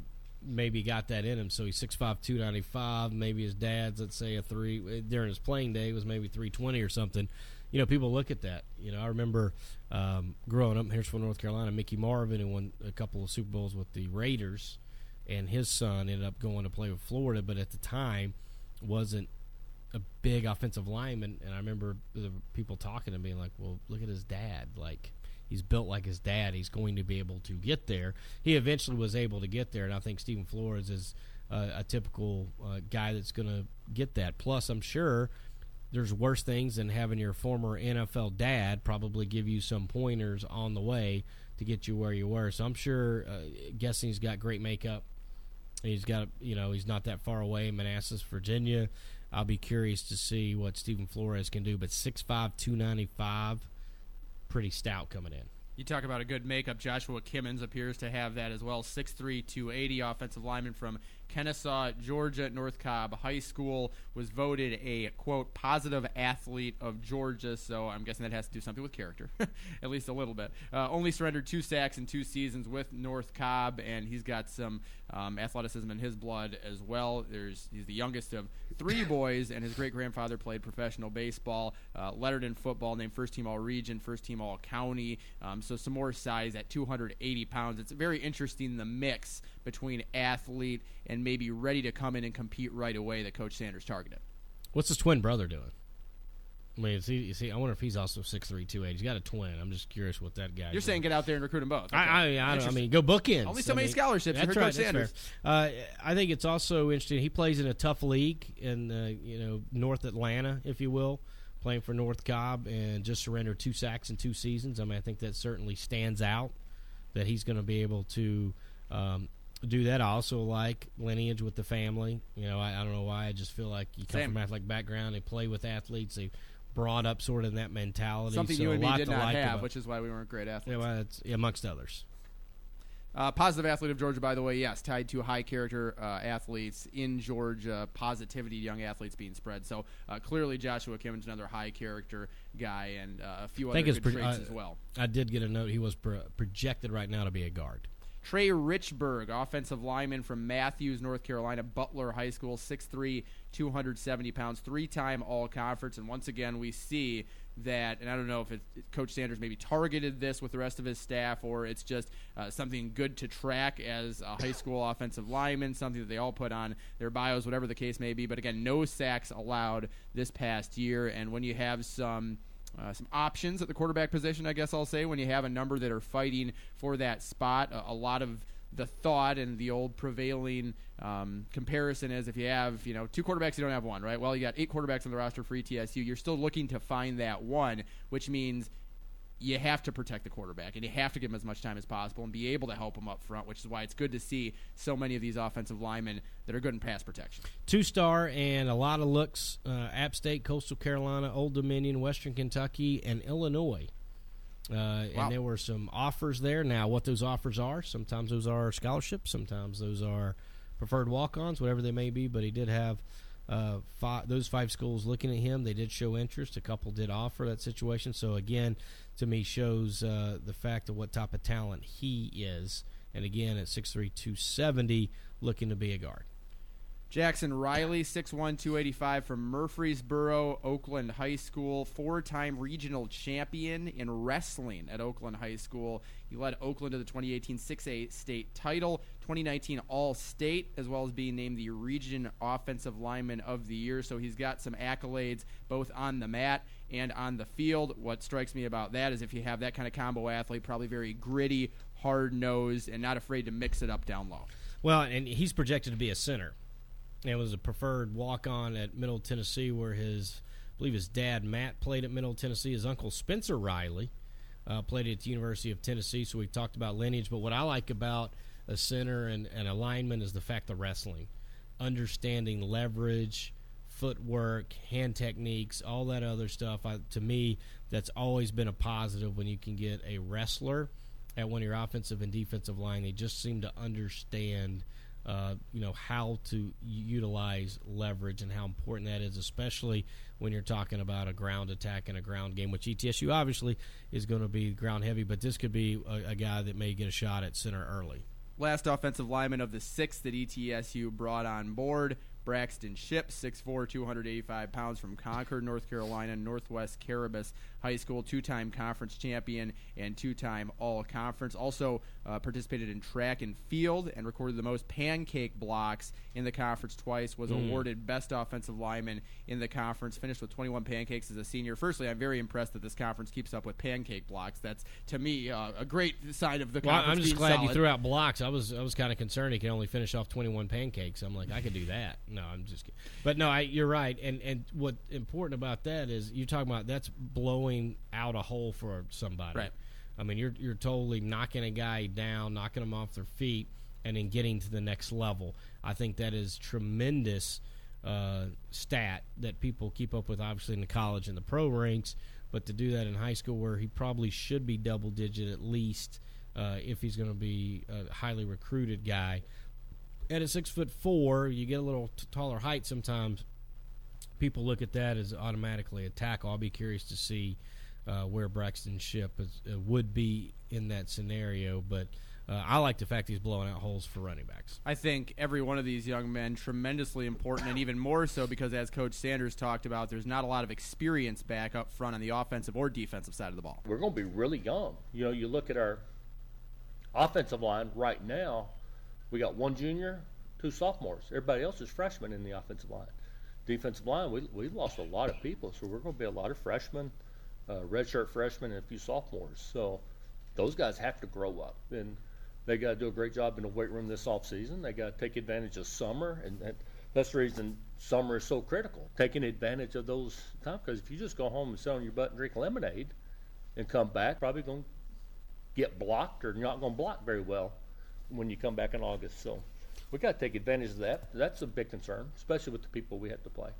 maybe got that in him. So he's 6'5", 295. Maybe his dad's let's say a three during his playing day was maybe three twenty or something. You know, people look at that. You know, I remember um, growing up in Harrisville, North Carolina. Mickey Marvin who won a couple of Super Bowls with the Raiders, and his son ended up going to play with Florida. But at the time, wasn't a big offensive lineman, and I remember the people talking and being like, "Well, look at his dad. Like, he's built like his dad. He's going to be able to get there." He eventually was able to get there, and I think Stephen Flores is uh, a typical uh, guy that's going to get that. Plus, I'm sure there's worse things than having your former NFL dad probably give you some pointers on the way to get you where you were. So I'm sure, uh, guessing he's got great makeup. He's got, you know, he's not that far away, Manassas, Virginia. I'll be curious to see what Stephen Flores can do. But 6'5", 295, pretty stout coming in. You talk about a good makeup. Joshua Kimmons appears to have that as well. 6'3", 280 offensive lineman from Kennesaw, Georgia, North Cobb High School was voted a quote positive athlete of Georgia. So I'm guessing that has to do something with character, at least a little bit. Uh, only surrendered two sacks in two seasons with North Cobb, and he's got some um, athleticism in his blood as well. There's he's the youngest of three boys, and his great grandfather played professional baseball, uh, lettered in football, named first team All Region, first team All County. Um, so some more size at 280 pounds. It's very interesting the mix between athlete and maybe ready to come in and compete right away that Coach Sanders targeted. What's his twin brother doing? I mean, is he, is he, I wonder if he's also six three two eight. He's got a twin. I'm just curious what that guy. You're doing. saying get out there and recruit them both. Okay. I, I, I, I, mean, go bookends. Only so I many mean, scholarships. That's right. Coach That's Sanders. Uh, I think it's also interesting. He plays in a tough league in uh, you know North Atlanta, if you will, playing for North Cobb, and just surrendered two sacks in two seasons. I mean, I think that certainly stands out that he's going to be able to um, do that. I also like lineage with the family. You know, I, I don't know why. I just feel like you come Same. from athletic background. They play with athletes. They brought up sort of in that mentality. Something so you a and me lot did not like have, about- which is why we weren't great athletes. yeah, well, amongst others. Uh, positive athlete of Georgia, by the way, yes, tied to high character uh, athletes in Georgia, positivity, young athletes being spread. So uh, clearly, Joshua Kimmons another high character guy, and uh, a few other good pro- traits as well. I did get a note. He was pro- projected right now to be a guard. Trey Richburg, offensive lineman from Matthews, North Carolina, Butler High School, 6'3", 270 pounds, three-time All-Conference. And once again, we see that, and I don't know if Coach Sanders maybe targeted this with the rest of his staff or it's just uh, something good to track as a high school offensive lineman, something that they all put on their bios, whatever the case may be. But again, no sacks allowed this past year. And when you have some – uh, some options at the quarterback position, I guess I'll say, when you have a number that are fighting for that spot. A, a lot of the thought and the old prevailing um, comparison is if you have you know two quarterbacks, you don't have one, right? Well, you got eight quarterbacks on the roster for ETSU. You're still looking to find that one, which means you have to protect the quarterback and you have to give him as much time as possible and be able to help him up front, which is why it's good to see so many of these offensive linemen that are good in pass protection. Two star and a lot of looks. Uh, App State, Coastal Carolina, Old Dominion, Western Kentucky, and Illinois. Uh, Wow. And there were some offers there. Now, what those offers are, sometimes those are scholarships, sometimes those are preferred walk ons, whatever they may be. But he did have uh, five, those five schools looking at him. They did show interest. A couple did offer that situation. So, again, to me, shows uh, the fact of what type of talent he is. And again, at 6'3, 270, looking to be a guard. Jackson Riley, 6'1", 285 from Murfreesboro, Oakland High School, four-time regional champion in wrestling at Oakland High School. He led Oakland to the 2018 6A state title, 2019 All-State, as well as being named the Region Offensive Lineman of the Year. So he's got some accolades both on the mat and on the field. What strikes me about that is if you have that kind of combo athlete, probably very gritty, hard-nosed, and not afraid to mix it up down low. Well, and he's projected to be a center. And was a preferred walk on at Middle Tennessee, where his I believe his dad Matt played at Middle Tennessee. His uncle Spencer Riley uh, played at the University of Tennessee. So we've talked about lineage. But what I like about a center and, and alignment is the fact of wrestling, understanding leverage, footwork, hand techniques, all that other stuff. I, to me, that's always been a positive when you can get a wrestler at one of your offensive and defensive line. They just seem to understand. Uh, you know how to utilize leverage and how important that is, especially when you're talking about a ground attack and a ground game. Which ETSU obviously is going to be ground heavy, but this could be a, a guy that may get a shot at center early. Last offensive lineman of the six that ETSU brought on board, Braxton Ship, 6'4", 285 pounds from Concord, North Carolina, Northwest Cabarrus High School, two-time conference champion and two-time All-Conference. Also uh, participated in track and field and recorded the most pancake blocks in the conference twice. Was mm. awarded best offensive lineman in the conference. Finished with 21 pancakes as a senior. Firstly, I'm very impressed that this conference keeps up with pancake blocks. That's to me uh, a great sign of the well, conference. I'm just glad solid. you threw out blocks. I was I was kind of concerned he could only finish off 21 pancakes. I'm like I could do that. No, I'm just kidding. But no, I, you're right. And and what important about that is you're talking about that's blowing out a hole for somebody. Right. I mean, you're you're totally knocking a guy down, knocking them off their feet, and then getting to the next level. I think that is tremendous uh, stat that people keep up with, obviously in the college and the pro ranks. But to do that in high school, where he probably should be double digit at least, uh, if he's going to be a highly recruited guy. At a six foot four, you get a little t- taller height. Sometimes people look at that as automatically a tackle. I'll be curious to see uh, where Braxton Ship is, uh, would be in that scenario. But uh, I like the fact he's blowing out holes for running backs. I think every one of these young men tremendously important, and even more so because, as Coach Sanders talked about, there's not a lot of experience back up front on the offensive or defensive side of the ball. We're going to be really young. You know, you look at our offensive line right now. We got one junior, two sophomores. Everybody else is freshmen in the offensive line. Defensive line, we we lost a lot of people, so we're going to be a lot of freshmen uh, redshirt freshmen and a few sophomores. So those guys have to grow up, and they got to do a great job in the weight room this off season. They got to take advantage of summer, and that, that's the reason summer is so critical. Taking advantage of those times, because if you just go home and sit on your butt and drink lemonade, and come back, probably going to get blocked or not going to block very well when you come back in August. So we got to take advantage of that. That's a big concern, especially with the people we have to play.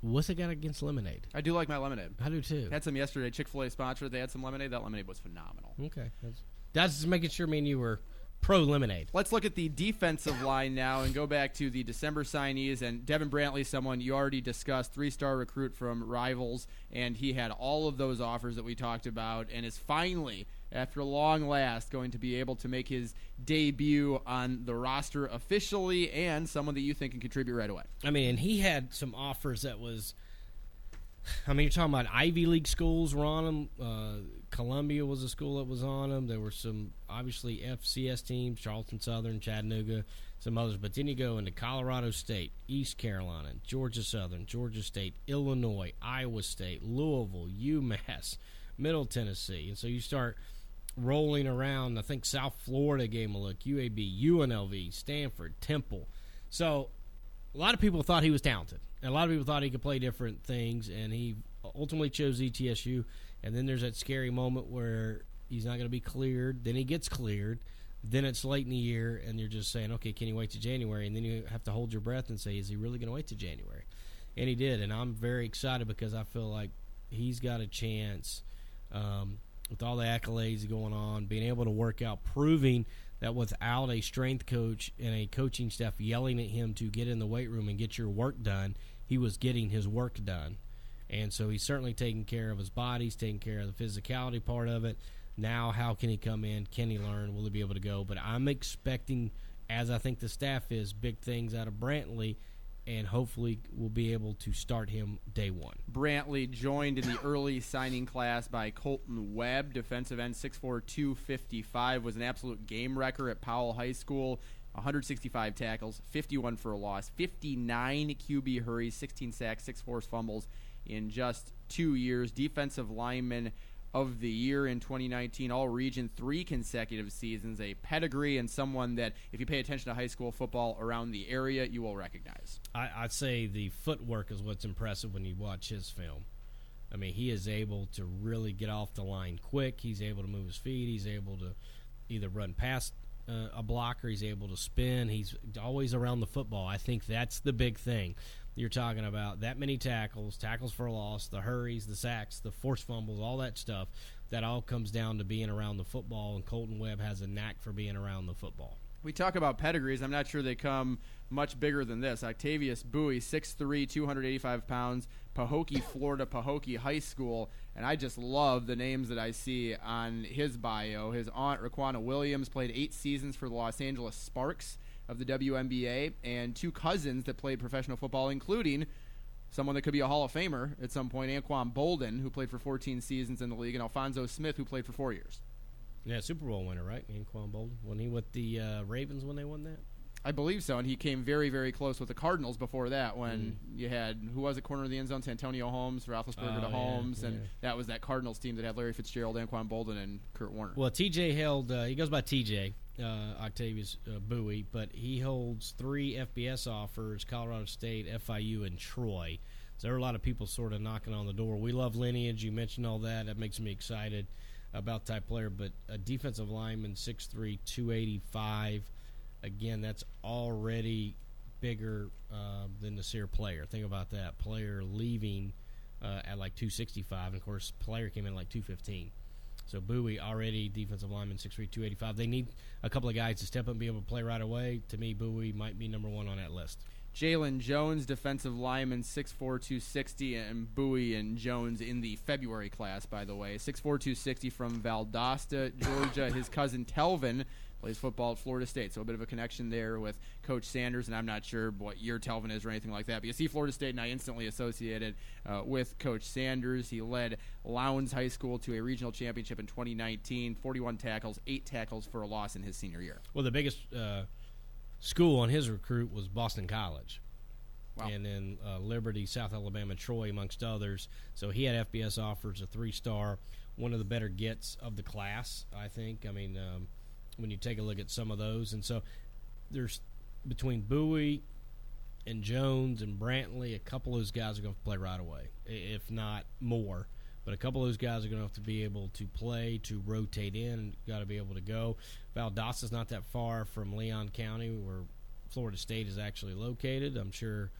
What's it got against lemonade? I do like my lemonade. I do too. Had some yesterday. Chick Fil A sponsored. They had some lemonade. That lemonade was phenomenal. Okay, that's, that's just making sure me and you were pro lemonade. Let's look at the defensive line now and go back to the December signees. And Devin Brantley, someone you already discussed, three star recruit from Rivals, and he had all of those offers that we talked about, and is finally after long last, going to be able to make his debut on the roster officially and someone that you think can contribute right away. I mean, he had some offers that was. I mean, you're talking about Ivy League schools were on him. Uh, Columbia was a school that was on him. There were some obviously FCS teams, Charleston Southern, Chattanooga, some others. But then you go into Colorado State, East Carolina, Georgia Southern, Georgia State, Illinois, Iowa State, Louisville, UMass, Middle Tennessee, and so you start rolling around. I think South Florida gave him a look. UAB, UNLV, Stanford, Temple. So a lot of people thought he was talented. And a lot of people thought he could play different things, and he ultimately chose ETSU. And then there's that scary moment where he's not going to be cleared. Then he gets cleared. Then it's late in the year, and you're just saying, okay, can you wait to January? And then you have to hold your breath and say, is he really going to wait to January? And he did. And I'm very excited because I feel like he's got a chance. Um, with all the accolades going on, being able to work out, proving that without a strength coach and a coaching staff yelling at him to get in the weight room and get your work done, he was getting his work done. And so he's certainly taking care of his body, he's taking care of the physicality part of it. Now, how can he come in? Can he learn? Will he be able to go? But I'm expecting, as I think the staff is, big things out of Brantley and hopefully we'll be able to start him day one. Brantley joined in the early signing class by Colton Webb, defensive end, 6'4", 255, was an absolute game wrecker at Powell High School. 165 tackles, 51 for a loss, 59 QB hurries, 16 sacks, 6 forced fumbles in just two years. Defensive lineman of the year in 2019, all region, three consecutive seasons, a pedigree and someone that, if you pay attention to high school football around the area, you will recognize. I, would say the footwork is what's impressive when you watch his film. I mean, he is able to really get off the line quick. He's able to move his feet. He's able to either run past uh, a blocker. He's able to spin. He's always around the football. I think that's the big thing. You're talking about that many tackles, tackles for a loss, the hurries, the sacks, the forced fumbles, all that stuff. That all comes down to being around the football, and Colton Webb has a knack for being around the football. We talk about pedigrees. I'm not sure they come much bigger than this. Octavius Bowie, 6'3", 285 pounds, Pahokee, Florida, Pahokee High School. And I just love the names that I see on his bio. His aunt, Raquana Williams, played eight seasons for the Los Angeles Sparks of the WNBA, and two cousins that played professional football, including someone that could be a Hall of Famer at some point, Anquan Boldin, who played for 14 seasons in the league, and Alphonso Smith, who played for four years. Yeah, Super Bowl winner, right? Anquan Boldin. Wasn't he with the uh, Ravens when they won that? I believe so, and he came very, very close with the Cardinals before that. When mm. you had who was it, corner of the end zone, Antonio Holmes, Roethlisberger oh, to Holmes, yeah, and yeah. that was that Cardinals team that had Larry Fitzgerald, Anquan Boldin, and Kurt Warner. Well, TJ held. Uh, he goes by TJ uh, Octavius uh, Bowie, but he holds three FBS offers: Colorado State, FIU, and Troy. So there are a lot of people sort of knocking on the door. We love lineage. You mentioned all that. That makes me excited about type player. But a defensive lineman, 6'3", 285 again, that's already bigger uh, than the Sear player. Think about that player leaving uh, at like 265, and of course, player came in like 215. So Bowie already defensive lineman 6'3", 285. They need a couple of guys to step up and be able to play right away. To me, Bowie might be number one on that list. Jalen Jones, defensive lineman, 6'4", 260, and Bowie and Jones in the February class, by the way. 6'4", 260 from Valdosta, Georgia. His cousin Telvin plays football at Florida State. So a bit of a connection there with Coach Sanders, and I'm not sure what year Telvin is or anything like that. But you see Florida State, and I instantly associated uh, with Coach Sanders. He led Lowndes High School to a regional championship in 2019, 41 tackles, eight tackles for a loss in his senior year. Well, the biggest uh, school on his recruit was Boston College. Wow. And then uh, Liberty, South Alabama, Troy, amongst others. So he had FBS offers, a three star, one of the better gets of the class, I think. I mean, um, when you take a look at some of those. And so there's between Bowie and Jones and Brantley, a couple of those guys are going to play right away, if not more. But a couple of those guys are going to have to be able to play, to rotate in, got to be able to go. Valdosta's not that far from Leon County, where Florida State is actually located. I'm sure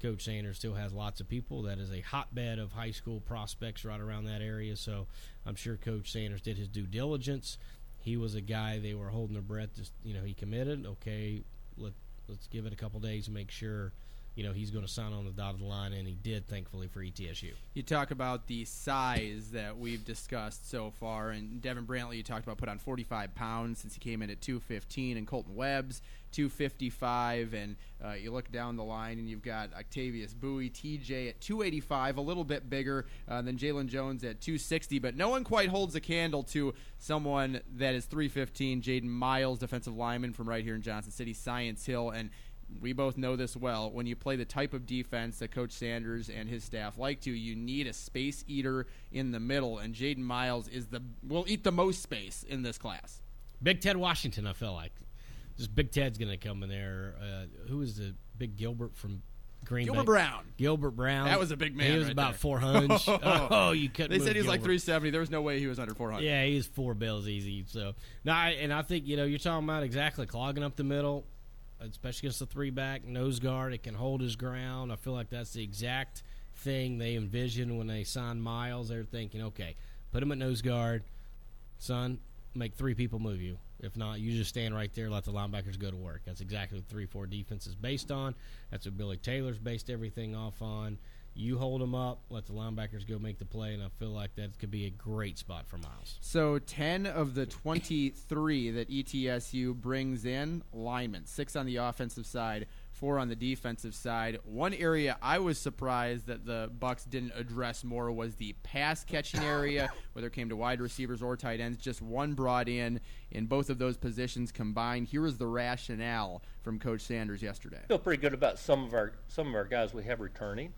Coach Sanders still has lots of people. That is a hotbed of high school prospects right around that area. So I'm sure Coach Sanders did his due diligence he was a guy they were holding their breath. Just you know, he committed. Okay, let let's give it a couple days to make sure you know he's going to sign on the dotted line, and he did, thankfully for ETSU. You talk about the size that we've discussed so far, and Devin Brantley, you talked about put on 45 pounds since he came in at 215, and Colton Webb's 255, and uh, you look down the line and you've got Octavius Bowie, TJ at 285, a little bit bigger uh, than Jalen Jones at 260, but no one quite holds a candle to someone that is 315, Jaden Miles, defensive lineman from right here in Johnson City, Science Hill, and we both know this well. When you play the type of defense that Coach Sanders and his staff like to, you need a space eater in the middle, and Jaden Miles is the will eat the most space in this class. Big Ted Washington, I feel like. Just Big Ted's going to come in there. Uh, who is the big Gilbert from Green Gilbert Bay? Brown. Gilbert Brown. That was a big man. He was right about there. 400. oh, you couldn't. They said he was like 370. There was no way he was under 400. Yeah, he's four bills easy. So no, I, and I think you know you're talking about exactly clogging up the middle, especially against the three back nose guard. It can hold his ground. I feel like that's the exact thing they envisioned when they signed Miles. They're thinking, okay, put him at nose guard, son. Make three people move you. If not, you just stand right there, let the linebackers go to work. That's exactly what three four defense is based on. That's what Billy Taylor's based everything off on. You hold them up, let the linebackers go make the play, and I feel like that could be a great spot for Miles. So 10 of the 23 that ETSU brings in linemen, six on the offensive side, four on the defensive side. One area I was surprised that the Bucks didn't address more was the pass catching area, whether it came to wide receivers or tight ends. Just one brought in in both of those positions combined. Here was the rationale from Coach Sanders yesterday. feel pretty good about some of our some of our guys we have returning.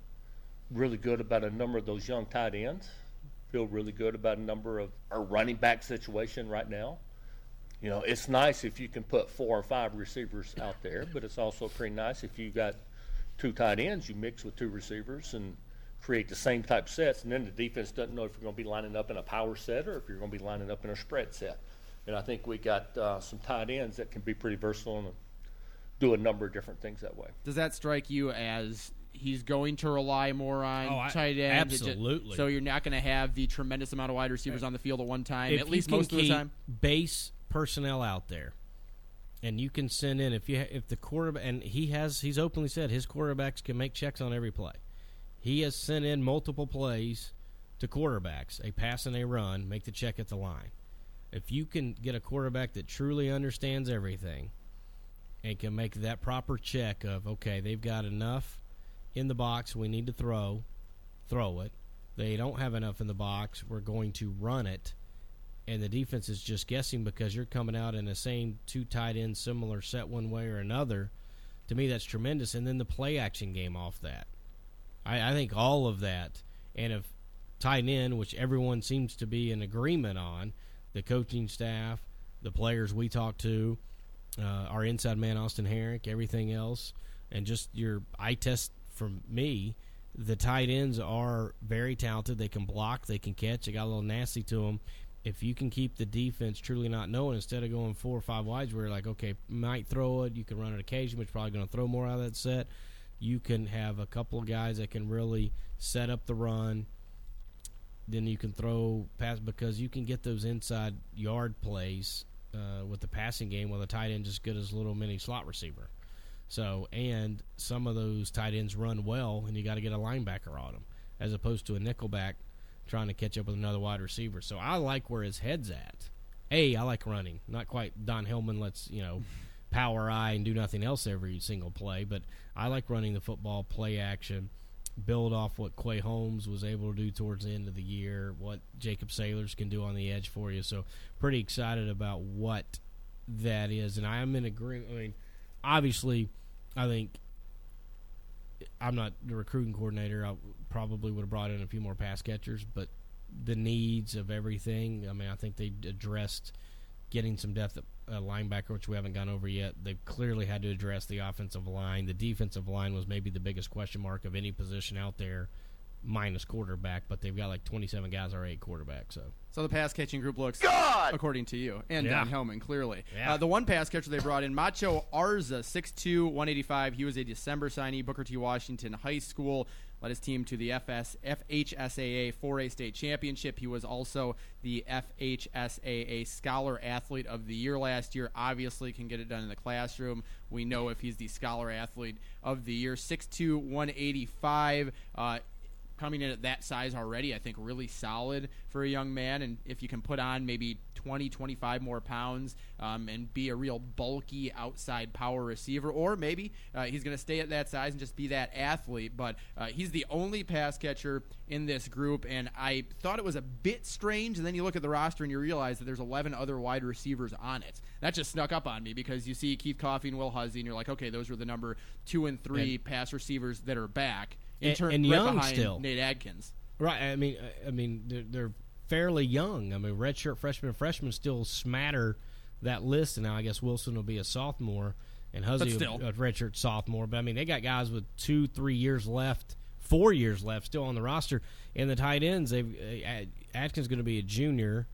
Really good about a number of those young tight ends. Feel really good about a number of our running back situation right now. You know, it's nice if you can put four or five receivers out there, but it's also pretty nice if you got two tight ends, you mix with two receivers and create the same type sets, and then the defense doesn't know if you're going to be lining up in a power set or if you're going to be lining up in a spread set. And I think we got uh, some tight ends that can be pretty versatile and do a number of different things that way. Does that strike you as he's going to rely more on Oh, tight ends? Absolutely. So you're not going to have the tremendous amount of wide receivers on the field at one time, if at least most of the time. base personnel out there, and you can send in if you if the quarterback and he has he's openly said his quarterbacks can make checks on every play. He has sent in multiple plays to quarterbacks, a pass and a run, make the check at the line. If you can get a quarterback that truly understands everything and can make that proper check of okay, they've got enough in the box, we need to throw, throw it. They don't have enough in the box, we're going to run it and the defense is just guessing because you're coming out in the same two tight end similar set one way or another. To me, that's tremendous. And then the play action game off that. I, I think all of that, and if tight end, which everyone seems to be in agreement on, the coaching staff, the players we talk to, uh, our inside man Austin Herrick, everything else, and just your eye test from me, the tight ends are very talented. They can block, they can catch. They got a little nasty to them. If you can keep the defense truly not knowing, instead of going four or five wides, where you're like, okay, might throw it, you can run it occasionally, but probably going to throw more out of that set. You can have a couple of guys that can really set up the run. Then you can throw pass because you can get those inside yard plays uh, with the passing game with a tight end just good as a little mini slot receiver. So, and some of those tight ends run well, and you got to get a linebacker on them, as opposed to a nickelback trying to catch up with another wide receiver. So I like where his head's at. A, I like running. Not quite Don Hillman Let's you know, power eye and do nothing else every single play, but I like running the football, play action, build off what Quay Holmes was able to do towards the end of the year, what Jacob Saylors can do on the edge for you. So pretty excited about what that is. And I am in agreement. I mean, obviously, I think I'm not the recruiting coordinator. I probably would have brought in a few more pass catchers, but the needs of everything. I mean, I think they addressed getting some depth at uh, linebacker, which we haven't gone over yet. They've clearly had to address the offensive line. The defensive line was maybe the biggest question mark of any position out there, minus quarterback. But they've got like 27 guys already at quarterback. So So the pass catching group looks, God! according to you, and Yeah. Don Hellman, clearly. Yeah. Uh, the one pass catcher they brought in, Macho Arza, 6'2", 185. He was a December signee, Booker T. Washington High School. Led his team to the FS, FHSAA 4A state championship. He was also the FHSAA Scholar Athlete of the Year last year. Obviously, can get it done in the classroom. We know if he's the Scholar Athlete of the Year. 6'2", 185. Uh, coming in at that size already, I think really solid for a young man. And if you can put on maybe 20, 25 more pounds um, and be a real bulky outside power receiver, or maybe uh, he's going to stay at that size and just be that athlete. But uh, he's the only pass catcher in this group, and I thought it was a bit strange. And then you look at the roster and you realize that there's 11 other wide receivers on it. That just snuck up on me because you see Keith Coffey and Will Huzzie, and you're like, okay, those were the number two and three And- pass receivers that are back. In And- turn, and right young still. Nate Adkins. Right. I mean, I mean, they're, they're fairly young. I mean, redshirt freshmen, freshmen still smatter that list. And now I guess Wilson will be a sophomore, and But Huzzie still. a redshirt sophomore. But I mean, they got guys with two, three years left, four years left still on the roster. And the tight ends, they've uh, Adkins going to be a junior,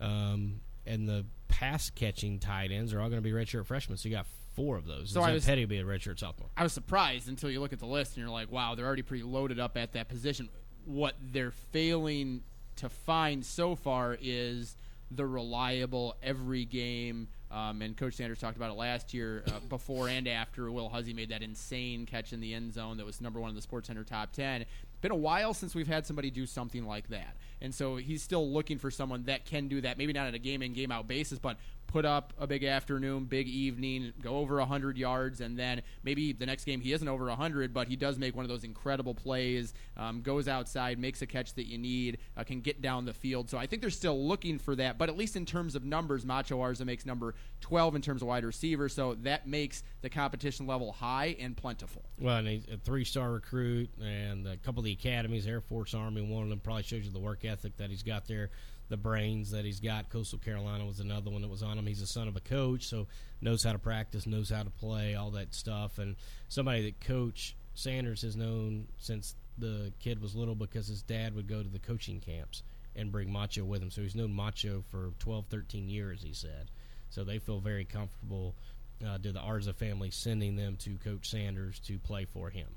um, and the pass catching tight ends are all going to be redshirt freshmen. So you got four of those. So So I was- Petty will be a redshirt sophomore. I was surprised until you look at the list and you're like, wow, they're already pretty loaded up at that position. What they're failing to find so far is the reliable every game. Um, and Coach Sanders talked about it last year, uh, before and after Will Huzzie made that insane catch in the end zone that was number one in the Sports Center top ten. Been a while since we've had somebody do something like that, and so he's still looking for someone that can do that. Maybe not on a game in game out basis, but put up a big afternoon, big evening, go over 100 yards, and then maybe the next game he isn't over 100, but he does make one of those incredible plays, um, goes outside, makes a catch that you need, uh, can get down the field. So I think they're still looking for that, but at least in terms of numbers, Macho Arza makes number 12 in terms of wide receiver, so that makes the competition level high and plentiful. Well, and he's a three-star recruit, and a couple of the academies, Air Force, Army. One of them probably shows you the work ethic that he's got there, the brains that he's got. Coastal Carolina was another one that was on him. He's a son of a coach, so knows how to practice, knows how to play, all that stuff. And somebody that Coach Sanders has known since the kid was little because his dad would go to the coaching camps and bring Macho with him. So he's known Macho for 12, 13 years, he said. So they feel very comfortable uh, to the Arza family sending them to Coach Sanders to play for him.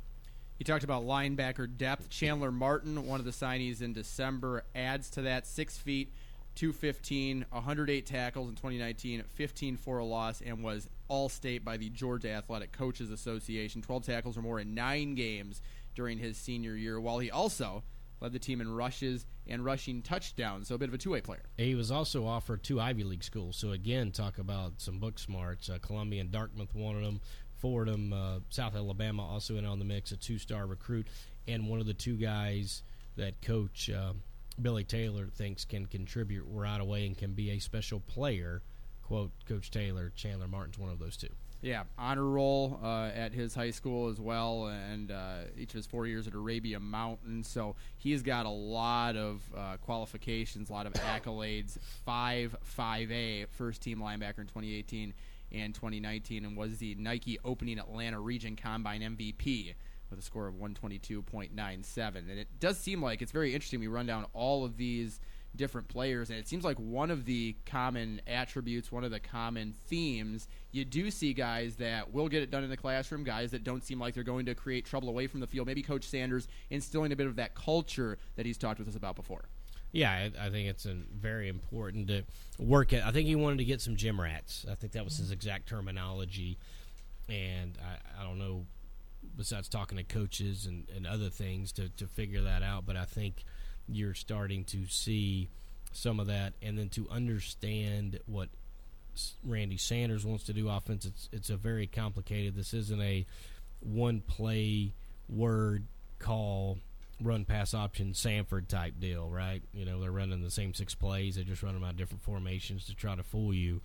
He talked about linebacker depth. Chandler Martin, one of the signees in December, adds to that six feet, 215, 108 tackles in 2019, 15 for a loss, and was all state by the Georgia Athletic Coaches Association. 12 tackles or more in nine games during his senior year, while he also led the team in rushes and rushing touchdowns, so a bit of a two way player. He was also offered two Ivy League schools. So, again, talk about some book smarts. Uh, Columbia and Dartmouth wanted him. Fordham, uh, South Alabama also in on the mix, a two star recruit, and one of the two guys that coach uh, Billy Taylor thinks can contribute right away and can be a special player. Quote Coach Taylor, Chandler Martin's one of those two. Yeah, honor roll uh, at his high school as well, and uh, each of his four years at Arabia Mountain. So he's got a lot of uh, qualifications, a lot of accolades. Five, five A, first team linebacker in 2018 and 2019, and was the Nike Opening Atlanta Region Combine MVP with a score of 122.97. And it does seem like it's very interesting. We run down all of these different players, and it seems like one of the common attributes, one of the common themes, you do see guys that will get it done in the classroom, guys that don't seem like they're going to create trouble away from the field. Maybe Coach Sanders instilling a bit of that culture that he's talked with us about before. Yeah, I, I think it's very important to work at. I think he wanted to get some gym rats. I think that was his exact terminology, and I, I don't know. Besides talking to coaches and, and other things to, to figure that out, but I think you're starting to see some of that, and then to understand what Randy Sanders wants to do offense. It's it's a very complicated. This isn't a one play word call run pass option Samford type deal, right? You know, they're running the same six plays, they just run them out different formations to try to fool you.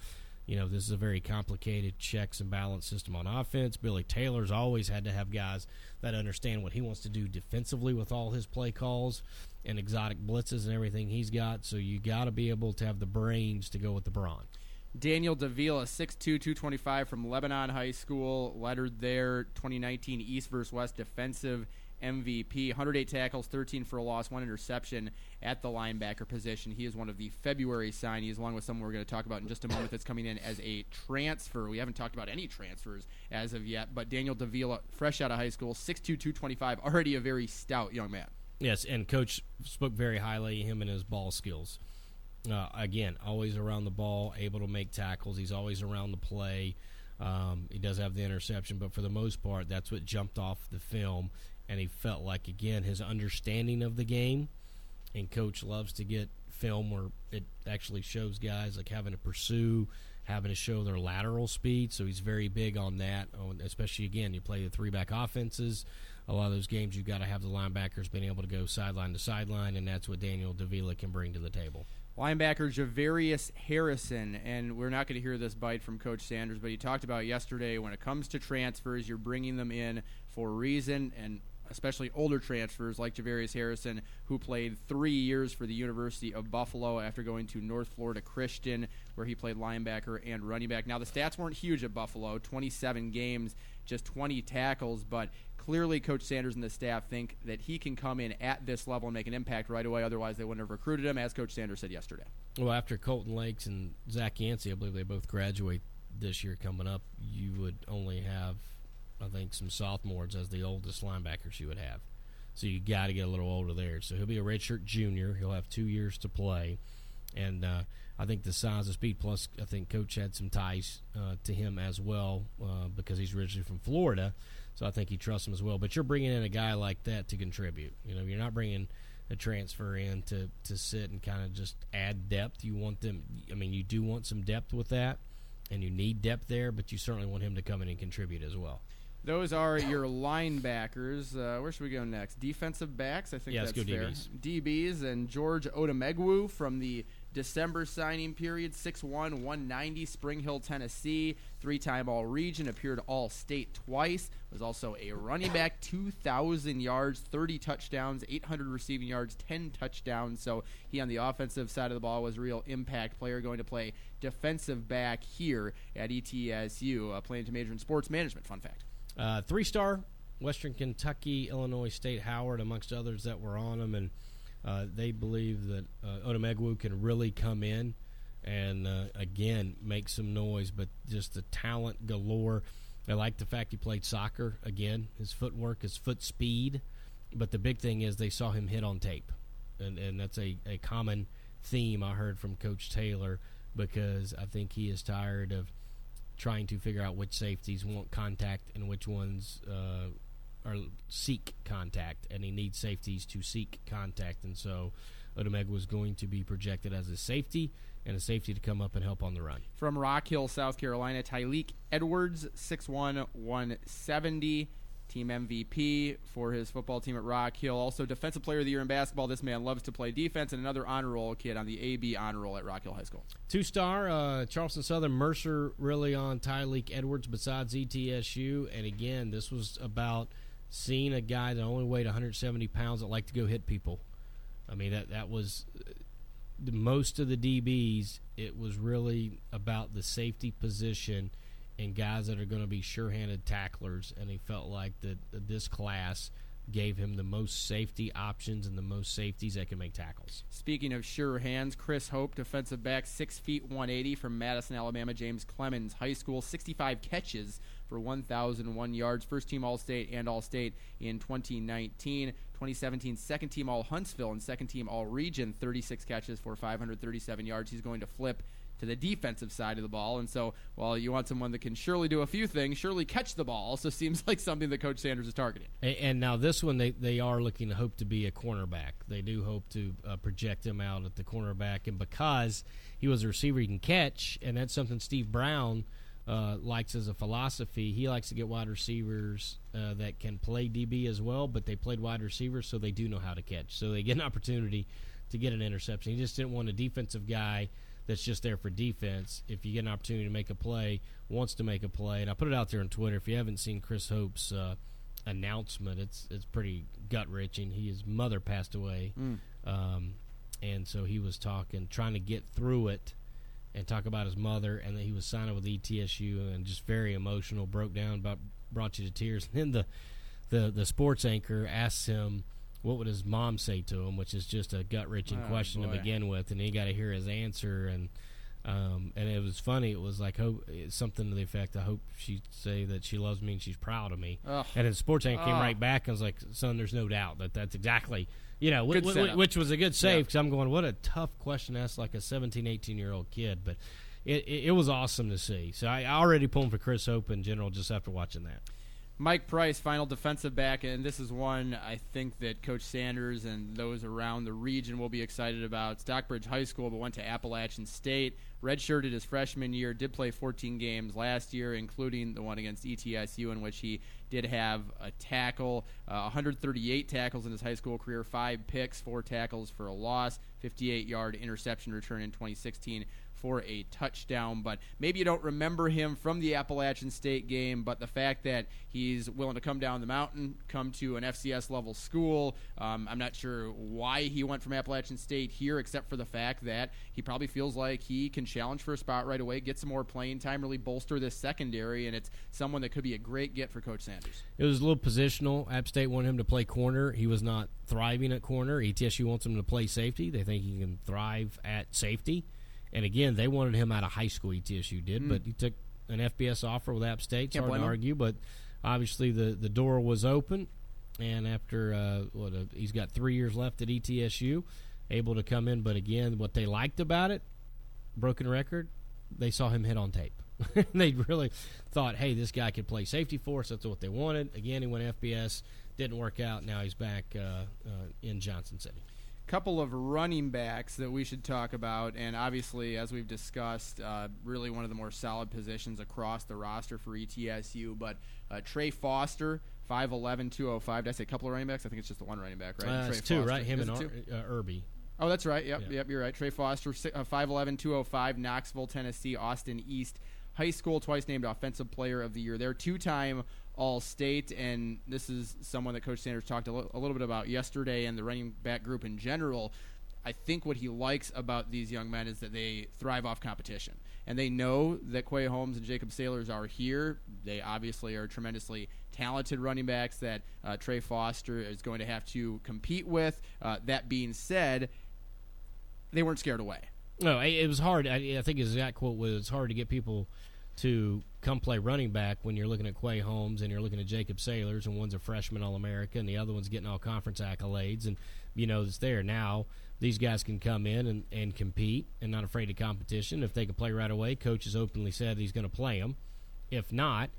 You know, this is a very complicated checks and balance system on offense. Billy Taylor's always had to have guys that understand what he wants to do defensively with all his play calls and exotic blitzes and everything he's got. So you got to be able to have the brains to go with the brawn. Daniel Davila, 6'2", 225 from Lebanon High School, lettered there 2019 East versus West defensive MVP. 108 tackles, 13 for a loss, one interception at the linebacker position. He is one of the February signees, along with someone we're going to talk about in just a moment that's coming in as a transfer. We haven't talked about any transfers as of yet, but Daniel Davila, fresh out of high school, 6'2", 225, already a very stout young man. Yes, and coach spoke very highly him and his ball skills. Uh, again, always around the ball, able to make tackles. He's always around the play. Um, he does have the interception, but for the most part, that's what jumped off the film. And he felt like, again, his understanding of the game. And coach loves to get film where it actually shows guys like having to pursue, having to show their lateral speed. So he's very big on that, especially, again, you play the three back offenses a lot of those games you've got to have the linebackers being able to go sideline to sideline, and that's what Daniel Davila can bring to the table. Linebacker Javarius Harrison, and we're not going to hear this bite from Coach Sanders, but he talked about yesterday when it comes to transfers, you're bringing them in for a reason, and especially older transfers like Javarius Harrison, who played three years for the University of Buffalo after going to North Florida Christian, where he played linebacker and running back. Now, the stats weren't huge at Buffalo 27 games, just 20 tackles, but clearly Coach Sanders and the staff think that he can come in at this level and make an impact right away. Otherwise, they wouldn't have recruited him, as Coach Sanders said yesterday. Well, after Colton Lakes and Zach Yancey, I believe they both graduate this year coming up, you would only have, I think, some sophomores as the oldest linebackers you would have. So you got to get a little older there. So he'll be a redshirt junior. He'll have two years to play, and uh, I think the size of speed. Plus, I think Coach had some ties uh, to him as well uh, because he's originally from Florida. So I think he trusts him as well. But you're bringing in a guy like that to contribute. You know, you're not bringing a transfer in to, to sit and kind of just add depth. You want them. I mean, you do want some depth with that, and you need depth there. But you certainly want him to come in and contribute as well. Those are your linebackers. Uh, where should we go next? Defensive backs. I think yeah, that's let's go fair. DBs. DBs and George Odemegwu from the December signing period, 6'1", 190, Spring Hill, Tennessee. Three-time All-Region, appeared All-State twice. Was also a running back, 2,000 yards, 30 touchdowns, 800 receiving yards, 10 touchdowns. So he on the offensive side of the ball was a real impact player, going to play defensive back here at ETSU, uh, planning to major in sports management. Fun fact. Uh, three-star Western Kentucky, Illinois State, Howard, amongst others that were on them, and uh, they believe that uh, can really come in and uh, again make some noise. But just the talent galore. I like the fact he played soccer again. His footwork, his foot speed. But the big thing is they saw him hit on tape, and and that's a, a common theme I heard from Coach Taylor because I think he is tired of trying to figure out which safeties want contact and which ones uh, are seek contact, and he needs safeties to seek contact. And so Odumegwu was going to be projected as a safety and a safety to come up and help on the run. From Rock Hill, South Carolina, Tyleek Edwards, 6'1", 170 team MVP for his football team at Rock Hill. Also, Defensive Player of the Year in basketball. This man loves to play defense, and another honor roll kid on the AB honor roll at Rock Hill High School. Two star uh, Charleston Southern Mercer really on Ty Tyleek Edwards besides ETSU, and again, this was about seeing a guy that only weighed 170 pounds that liked to go hit people. I mean that that was uh, most of the DBs. It was really about the safety position and guys that are going to be sure-handed tacklers. And he felt like that this class gave him the most safety options and the most safeties that can make tackles. Speaking of sure hands, Chris Hope, defensive back, six feet 180 from Madison, Alabama, James Clemens High School, 65 catches for 1,001 yards, first team All State and All State in 2019. 2017 second team All Huntsville and second team All Region, 36 catches for 537 yards. He's going to flip to the defensive side of the ball. And so, while you want someone that can surely do a few things, surely catch the ball also seems like something that Coach Sanders is targeting. And, and now this one, they, they are looking to hope to be a cornerback. They do hope to uh, project him out at the cornerback. And because he was a receiver he can catch, and that's something Steve Brown uh, likes as a philosophy, he likes to get wide receivers uh, that can play DB as well, but they played wide receivers, so they do know how to catch. So they get an opportunity to get an interception. He just didn't want a defensive guy – that's just there for defense. If you get an opportunity to make a play, wants to make a play, and I put it out there on Twitter. If you haven't seen Chris Hope's uh, announcement, it's it's pretty gut wrenching. His mother passed away, mm. um, and so he was talking, trying to get through it, and talk about his mother, and that he was signing with ETSU, and just very emotional, broke down, about brought you to tears. And then the the the sports anchor asks him what would his mom say to him, which is just a gut wrenching oh, question boy. to begin with, and he got to hear his answer, and um, and it was funny. It was like hope something to the effect, "I hope she'd say that she loves me and she's proud of me." Ugh. And then sports anchor came right back and was like, "Son, there's no doubt that that's exactly." You know, w- w- which was a good save because yeah. I'm going, what a tough question to ask like a 17, 18 year old kid. But it, it, it, was awesome to see. So I already pulled for Chris Hope in general just after watching that. Mike Price, final defensive back, and this is one I think that Coach Sanders and those around the region will be excited about. Stockbridge High School, but went to Appalachian State. Redshirted his freshman year, did play 14 games last year, including the one against ETSU, in which he did have a tackle, uh, 138 tackles in his high school career, five picks, four tackles for a loss, 58 yard interception return in 2016 for a touchdown. But maybe you don't remember him from the Appalachian State game, but the fact that he's willing to come down the mountain, come to an FCS level school, um, I'm not sure why he went from Appalachian State here, except for the fact that he probably feels like he can challenge for a spot right away, get some more playing time, really bolster this secondary, and it's someone that could be a great get for Coach Sanders. It was a little positional. App State wanted him to play corner. He was not thriving at corner. ETSU wants him to play safety. They think he can thrive at safety. And again, they wanted him out of high school. ETSU did, mm. but he took an FBS offer with App State. It's Can't hard to argue, but obviously the the door was open. And after uh, what uh, he's got three years left at ETSU, able to come in. But again, what they liked about it, broken record, they saw him hit on tape. they really thought, hey, this guy could play safety for us. That's what they wanted. Again, he went FBS, didn't work out. Now he's back uh, uh, in Johnson City couple of running backs that we should talk about, and obviously, as we've discussed, uh, really one of the more solid positions across the roster for ETSU. But uh, Trey Foster, 5'11", 205. Did I say a couple of running backs? I think it's just the one running back, right? Uh, Trey two, right? Him and Ar- uh, Irby. Oh, that's right. Yep, yeah. yep, you're right. Trey Foster, 5'11", 205, Knoxville, Tennessee, Austin East High School, twice named Offensive Player of the Year. They're two-time all State, and this is someone that Coach Sanders talked a little bit about yesterday and the running back group in general. I think what he likes about these young men is that they thrive off competition. And they know that Quay Holmes and Jacob Saylors are here. They obviously are tremendously talented running backs that uh, Trey Foster is going to have to compete with. Uh, that being said, they weren't scared away. No, it was hard. I, I think his exact quote was, "It's hard to get people to come play running back when you're looking at Quay Holmes and you're looking at Jacob Saylors, and one's a freshman All America and the other one's getting all conference accolades, and you know it's there now. These guys can come in and, and compete and not afraid of competition. If they can play right away, coach has openly said he's going to play them. If not,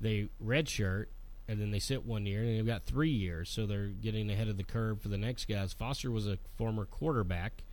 they redshirt and then they sit one year and they've got three years, so they're getting ahead of the curve for the next guys. Foster was a former quarterback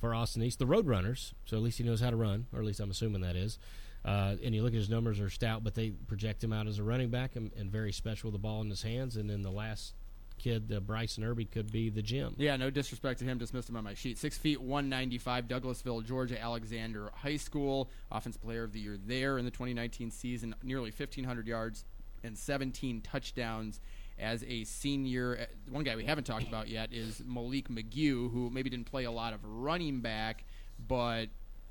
for Austin East, the Roadrunners, so at least he knows how to run, or at least I'm assuming that is. Uh, and you look at his numbers are stout, but they project him out as a running back and, and very special with the ball in his hands. And then the last kid, uh, Bryson Irby, could be the gym. Yeah, no disrespect to him, dismissed him on my sheet. Six feet, 195, Douglasville, Georgia Alexander High School, Offensive Player of the Year there in the 2019 season, nearly 1,500 yards and 17 touchdowns as a senior. Uh, one guy we haven't talked about yet is Malik McGew, who maybe didn't play a lot of running back, but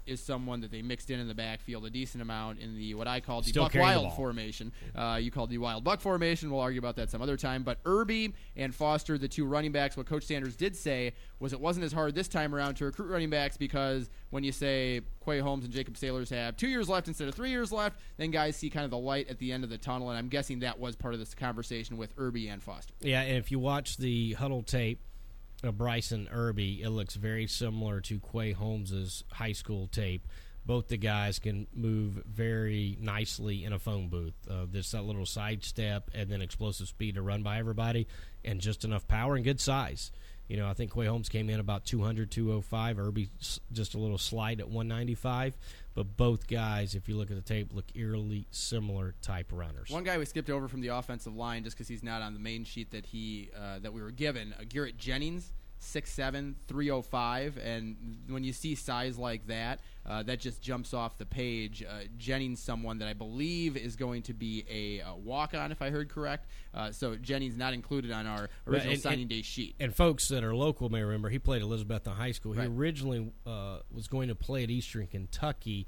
is someone that they mixed in in the backfield a decent amount in the what I call the Still Buck carrying the Wild formation. Uh, you called the Wild Buck formation. We'll argue about that some other time. But Irby and Foster, the two running backs, what Coach Sanders did say was it wasn't as hard this time around to recruit running backs because when you say Quay Holmes and Jacob Saylors have two years left instead of three years left, then guys see kind of the light at the end of the tunnel. And I'm guessing that was part of this conversation with Irby and Foster. Yeah, and if you watch the Hudl tape of Bryson Irby, it looks very similar to Quay Holmes's high school tape. Both the guys can move very nicely in a phone booth. Uh, there's that little sidestep and then explosive speed to run by everybody, and just enough power and good size. You know, I think Quay Holmes came in about 200, 205. Irby just a little slight at 195. But both guys, if you look at the tape, look eerily similar type runners. One guy we skipped over from the offensive line just because he's not on the main sheet that he uh, that we were given. Uh, Garrett Jennings, 6'7", 305, and when you see size like that, uh, that just jumps off the page. Uh, Jennings, someone that I believe is going to be a, uh walk-on, if I heard correct. Uh, so Jennings not included on our original and- signing and- day sheet. And folks that are local may remember he played Elizabethton High School. He Right. originally uh, was going to play at Eastern Kentucky,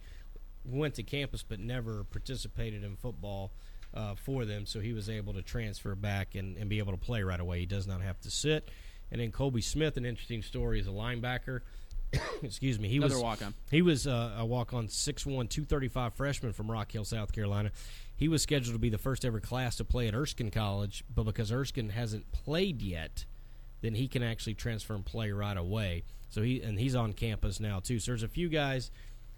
went to campus but never participated in football uh, for them, so he was able to transfer back and, and be able to play right away. He does not have to sit. And then Colby Smith, an interesting story, is a linebacker. Excuse me. He Another was walk-on. He was uh, a walk-on 6'1", 235 freshman from Rock Hill, South Carolina. He was scheduled to be the first ever class to play at Erskine College, but because Erskine hasn't played yet, then he can actually transfer and play right away. So he and he's on campus now too. So there's a few guys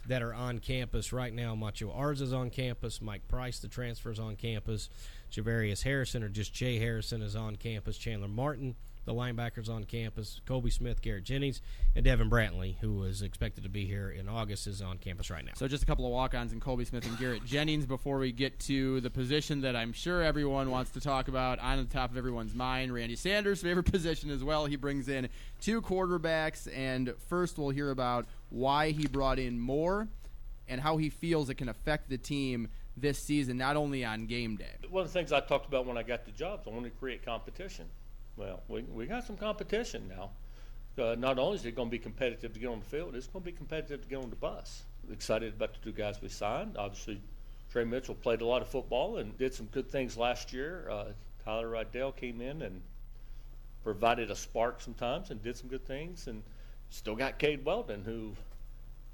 that are on campus right now. Macho Arz is on campus. Mike Price, the transfer, is on campus. Javarius Harrison or just Jay Harrison is on campus. Chandler Martin, the linebackers on campus. Colby Smith, Garrett Jennings, and Devin Brantley, who was expected to be here in August, is on campus right now. So just a couple of walk-ons in Colby Smith and Garrett Jennings before we get to the position that I'm sure everyone wants to talk about on the top of everyone's mind. Randy Sanders' favorite position as well. He brings in two quarterbacks, and first we'll hear about why he brought in more and how he feels it can affect the team this season, not only on game day. One of the things I talked about when I got the job, is I wanted to create competition. Well, we, we got some competition now. Uh, not only is it going to be competitive to get on the field, it's going to be competitive to get on the bus. Excited about the two guys we signed. Obviously, Trey Mitchell played a lot of football and did some good things last year. Uh, Tyler Rydell came in and provided a spark sometimes and did some good things. And still got Cade Weldon, who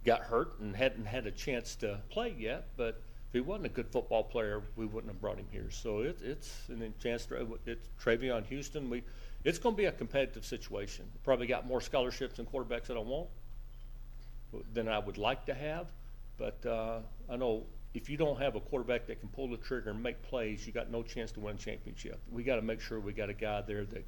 got hurt and hadn't had a chance to play yet. But if he wasn't a good football player, we wouldn't have brought him here. So it, it's an chance. It's Travion Houston. We, it's going to be a competitive situation. Probably got more scholarships and quarterbacks that I want than I would like to have. But uh, I know if you don't have a quarterback that can pull the trigger and make plays, you got no chance to win a championship. We got to make sure we got a guy there that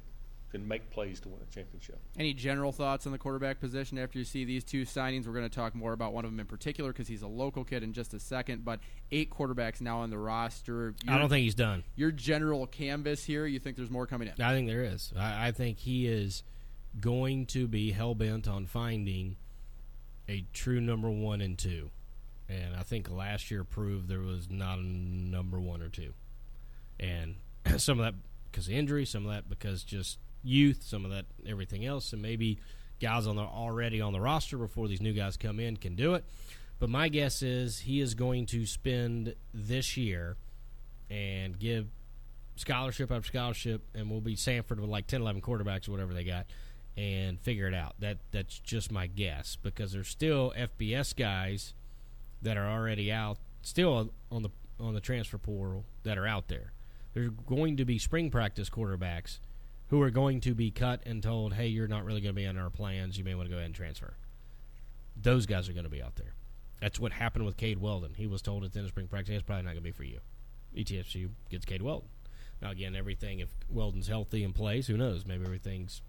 can make plays to win a championship. Any general thoughts on the quarterback position after you see these two signings? We're going to talk more about one of them in particular because he's a local kid in just a second. But eight quarterbacks now on the roster. I don't think he's done. your general canvas here. You think there's more coming in? I think there is. I, I think he is going to be hell bent on finding a true number one and two. And I think last year proved there was not a number one or two. And some of that because of injury, some of that because just youth, some of that everything else, and maybe guys on the already on the roster before these new guys come in can do it. But my guess is he is going to spend this year and give scholarship after scholarship, and we'll be Sanford with like 10, 11 quarterbacks or whatever they got, and figure it out. That that's just my guess because there's still FBS guys that are already out, still on the on the transfer portal that are out there. There's going to be spring practice quarterbacks who are going to be cut and told, "Hey, you're not really going to be in our plans. You may want to go ahead and transfer." Those guys are going to be out there. That's what happened with Cade Weldon. He was told at the end of spring practice, "It's probably not going to be for you." ETSU gets Cade Weldon. Now, again, everything if Weldon's healthy and plays, who knows? Maybe everything's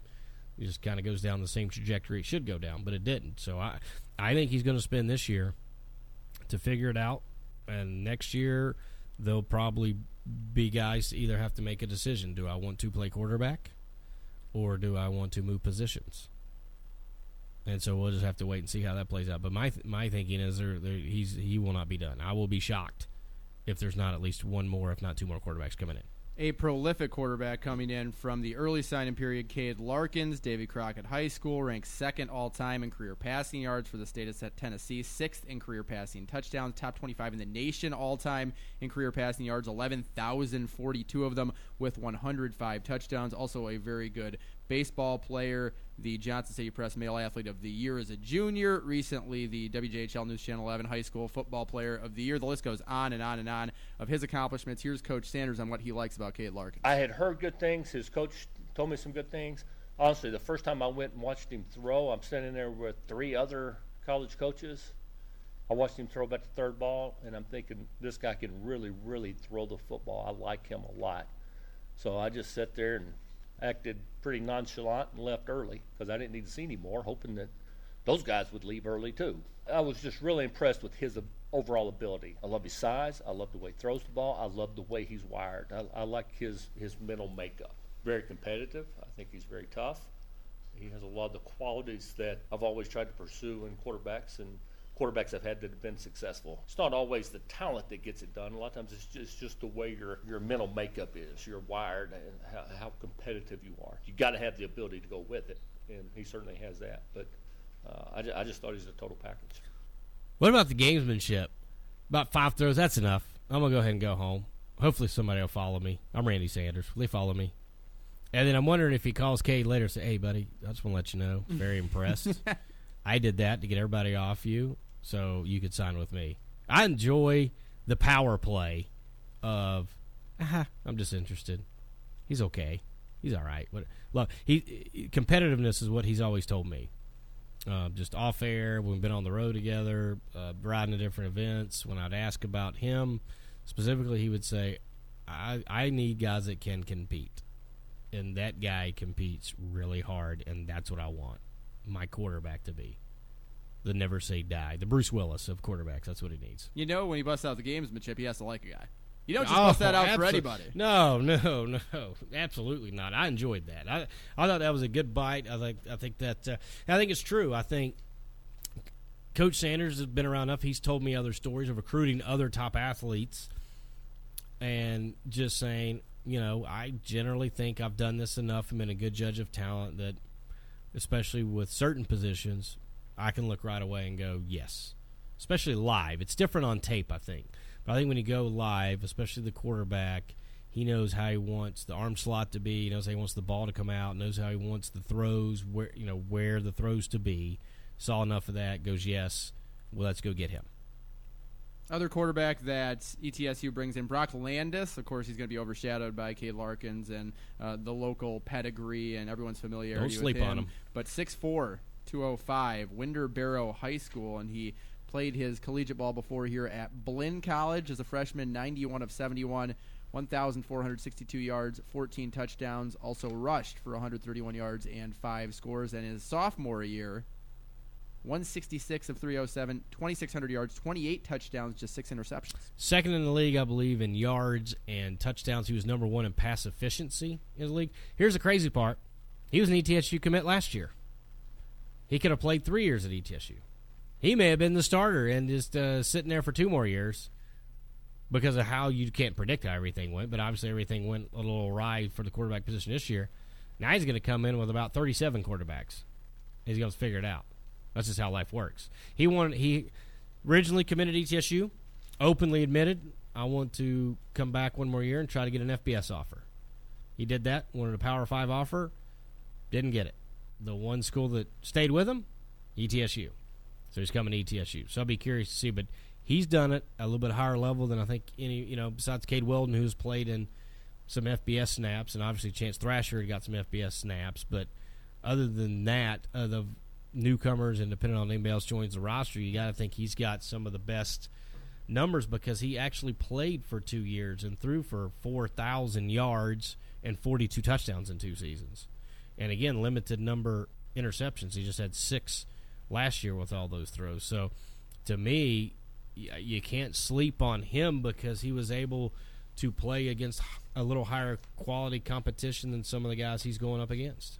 just kind of goes down the same trajectory it should go down, but it didn't. So I, I think he's going to spend this year to figure it out, and next year they'll probably be guys to either have to make a decision: Do I want to play quarterback, or do I want to move positions? And so we'll just have to wait and see how that plays out. But my th- my thinking is there, there he's he will not be done. I will be shocked if there's not at least one more, if not two more quarterbacks coming in a prolific quarterback coming in from the early signing period. Cade Larkins, Davy Crockett High School, ranked second all time in career passing yards for the state of Tennessee, sixth in career passing touchdowns, top 25 in the nation all time in career passing yards, 11,042 of them with 105 touchdowns. Also, a very good baseball player, the Johnson City Press Male Athlete of the Year as a junior, recently the WJHL News Channel 11 High School Football Player of the Year. The list goes on and on and on of his accomplishments. Here's Coach Sanders on what he likes about Cade Larkin. I had heard good things. His coach told me some good things. Honestly, the first time I went and watched him throw, I'm standing there with three other college coaches. I watched him throw about the third ball, and I'm thinking this guy can really, really throw the football. I like him a lot. So I just sat there and acted pretty nonchalant and left early because I didn't need to see any more, hoping that those guys would leave early too. I was just really impressed with his uh, overall ability. I love his size. I love the way he throws the ball. I love the way he's wired. I, I like his, his mental makeup. Very competitive. I think he's very tough. He has a lot of the qualities that I've always tried to pursue in quarterbacks and quarterbacks I've had that have been successful. It's not always the talent that gets it done. A lot of times it's just, it's just the way your, your mental makeup is. You're wired and how, how competitive you are. You've got to have the ability to go with it, and he certainly has that. But uh, I, ju- I just thought he's a total package. What about the gamesmanship? About five throws, that's enough. I'm gonna go ahead and go home. Hopefully somebody will follow me. I'm Randy Sanders. Will they follow me? And then I'm wondering if he calls Cade later and say, Hey buddy, I just wanna let you know. Very impressed. I did that to get everybody off you so you could sign with me. I enjoy the power play of ah, I'm just interested. He's okay. He's all right. But look, he competitiveness is what he's always told me. Uh, just off air, we've been on the road together, uh, riding to different events. When I'd ask about him specifically, he would say, I, "I need guys that can compete, and that guy competes really hard, and that's what I want my quarterback to be." The never say die. The Bruce Willis of quarterbacks. That's what he needs. You know, when he busts out the gamesmanship, he has to like a guy. You don't just oh, bust that out for anybody. No, no, no, absolutely not. I enjoyed that. I I thought that was a good bite. I think I think that uh, I think it's true. I think Coach Sanders has been around enough. He's told me other stories of recruiting other top athletes, and just saying, you know, I generally think I've done this enough. I'm been a good judge of talent that, especially with certain positions, I can look right away and go, yes. Especially live. It's different on tape, I think. But I think when you go live, especially the quarterback, he knows how he wants the arm slot to be. He knows how he wants the ball to come out. Knows how he wants the throws where you know where the throws to be. Saw enough of that. Goes yes. Well, let's go get him. Other quarterback that ETSU brings in Brock Landis. Of course, he's going to be overshadowed by Cade Larkins and uh, the local pedigree and everyone's familiarity. Don't sleep with him. on him. But six four, 205, Winder Barrow High School, and he played his collegiate ball before here at Blinn College as a freshman, 91 of 71, 1,462 yards, 14 touchdowns, also rushed for 131 yards and five scores. And his sophomore year, 166 of 307, 2,600 yards, 28 touchdowns, just six interceptions. Second in the league, I believe, in yards and touchdowns. He was number one in pass efficiency in the league. Here's the crazy part he was an ETSU commit last year. He could have played three years at ETSU. He may have been the starter and just uh, sitting there for two more years because of how you can't predict how everything went. But obviously, everything went a little awry for the quarterback position this year. Now he's going to come in with about 37 quarterbacks He's going to figure it out. That's just how life works. He wanted he originally committed ETSU, openly admitted, I want to come back one more year and try to get an FBS offer. He did that, wanted a Power 5 offer, didn't get it. The one school that stayed with him, ETSU. So he's coming to ETSU. So I'll be curious to see, but he's done it a little bit higher level than I think any, you know, besides Cade Weldon, who's played in some FBS snaps, and obviously Chance Thrasher got some FBS snaps. But other than that, uh, the newcomers and depending on anybody else joins the roster, you got to think he's got some of the best numbers because he actually played for two years and threw for 4,000 yards and 42 touchdowns in two seasons. And again, limited number interceptions. He just had six last year with all those throws. So to me, you can't sleep on him because he was able to play against a little higher quality competition than some of the guys he's going up against.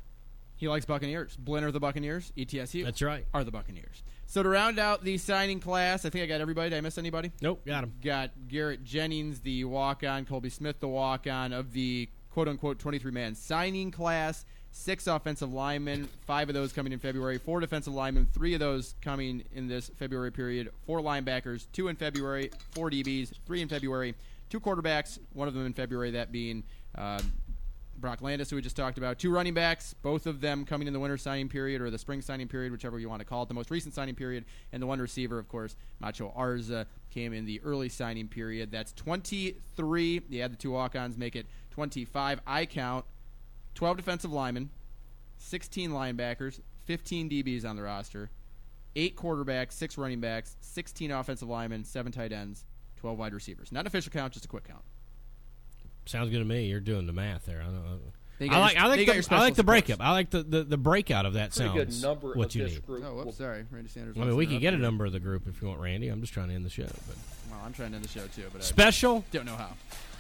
He likes Buccaneers. Blinner the Buccaneers. ETSU. That's right. Are the Buccaneers. So to round out the signing class, I think I got everybody. Did I miss anybody? Nope, got him. Got Garrett Jennings, the walk-on. Colby Smith, the walk-on of the quote-unquote 23-man signing class. Six offensive linemen, five of those coming in February. Four defensive linemen, three of those coming in this February period. Four linebackers, two in February. Four DBs, three in February. Two quarterbacks, one of them in February, that being uh, Brock Landis, who we just talked about. Two running backs, both of them coming in the winter signing period or the spring signing period, whichever you want to call it, the most recent signing period. And the one receiver, of course, Macho Arza, came in the early signing period. That's 23. You add the two walk ons, make it 25. I count 12 defensive linemen, 16 linebackers, 15 DBs on the roster, 8 quarterbacks, 6 running backs, 16 offensive linemen, 7 tight ends, 12 wide receivers. Not an official count, just a quick count. Sounds good to me. You're doing the math there. I don't know. I like, your, I like, the, I like the breakup. I like the, the, the breakout of that Pretty sounds good number what of you this need. group. Oh, whoops, sorry. Randy Sanders. I mean, we can get a number of the group if you want, Randy. I'm just trying to end the show. But Well, I'm trying to end the show, too, but special, I don't know how.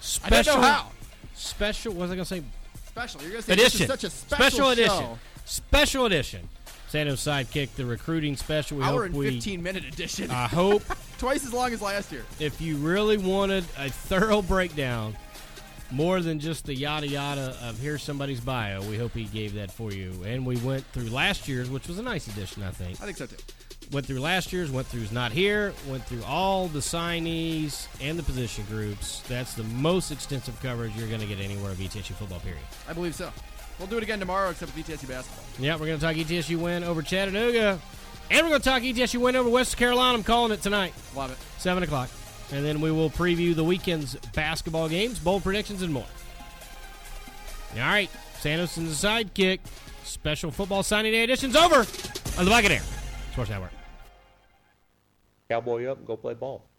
special, I don't know how. special. What was I going to say? Special. You're going to say Edition. this is such a special, edition. show. Special edition. Sando's sidekick, the recruiting special. We Hour hope and we. 15 minute edition. I hope Twice as long as last year. if you really wanted a thorough breakdown, more than just the yada yada of here's somebody's bio, we hope he gave that for you. And we went through last year's, which was a nice edition, I think. I think so, too. Went through last year's, went through's not here, went through all the signees and the position groups. That's the most extensive coverage you're going to get anywhere of ETSU football, period. I believe so. We'll do it again tomorrow, except with ETSU basketball. Yeah, we're going to talk ETSU win over Chattanooga. And we're going to talk ETSU win over West Carolina. I'm calling it tonight, Love it. 7 o'clock. And then we will preview the weekend's basketball games, bold predictions, and more. All right, Sanderson's the sidekick. Special football signing day edition's over on the Buccaneer Sports Network. Cowboy up and go play ball.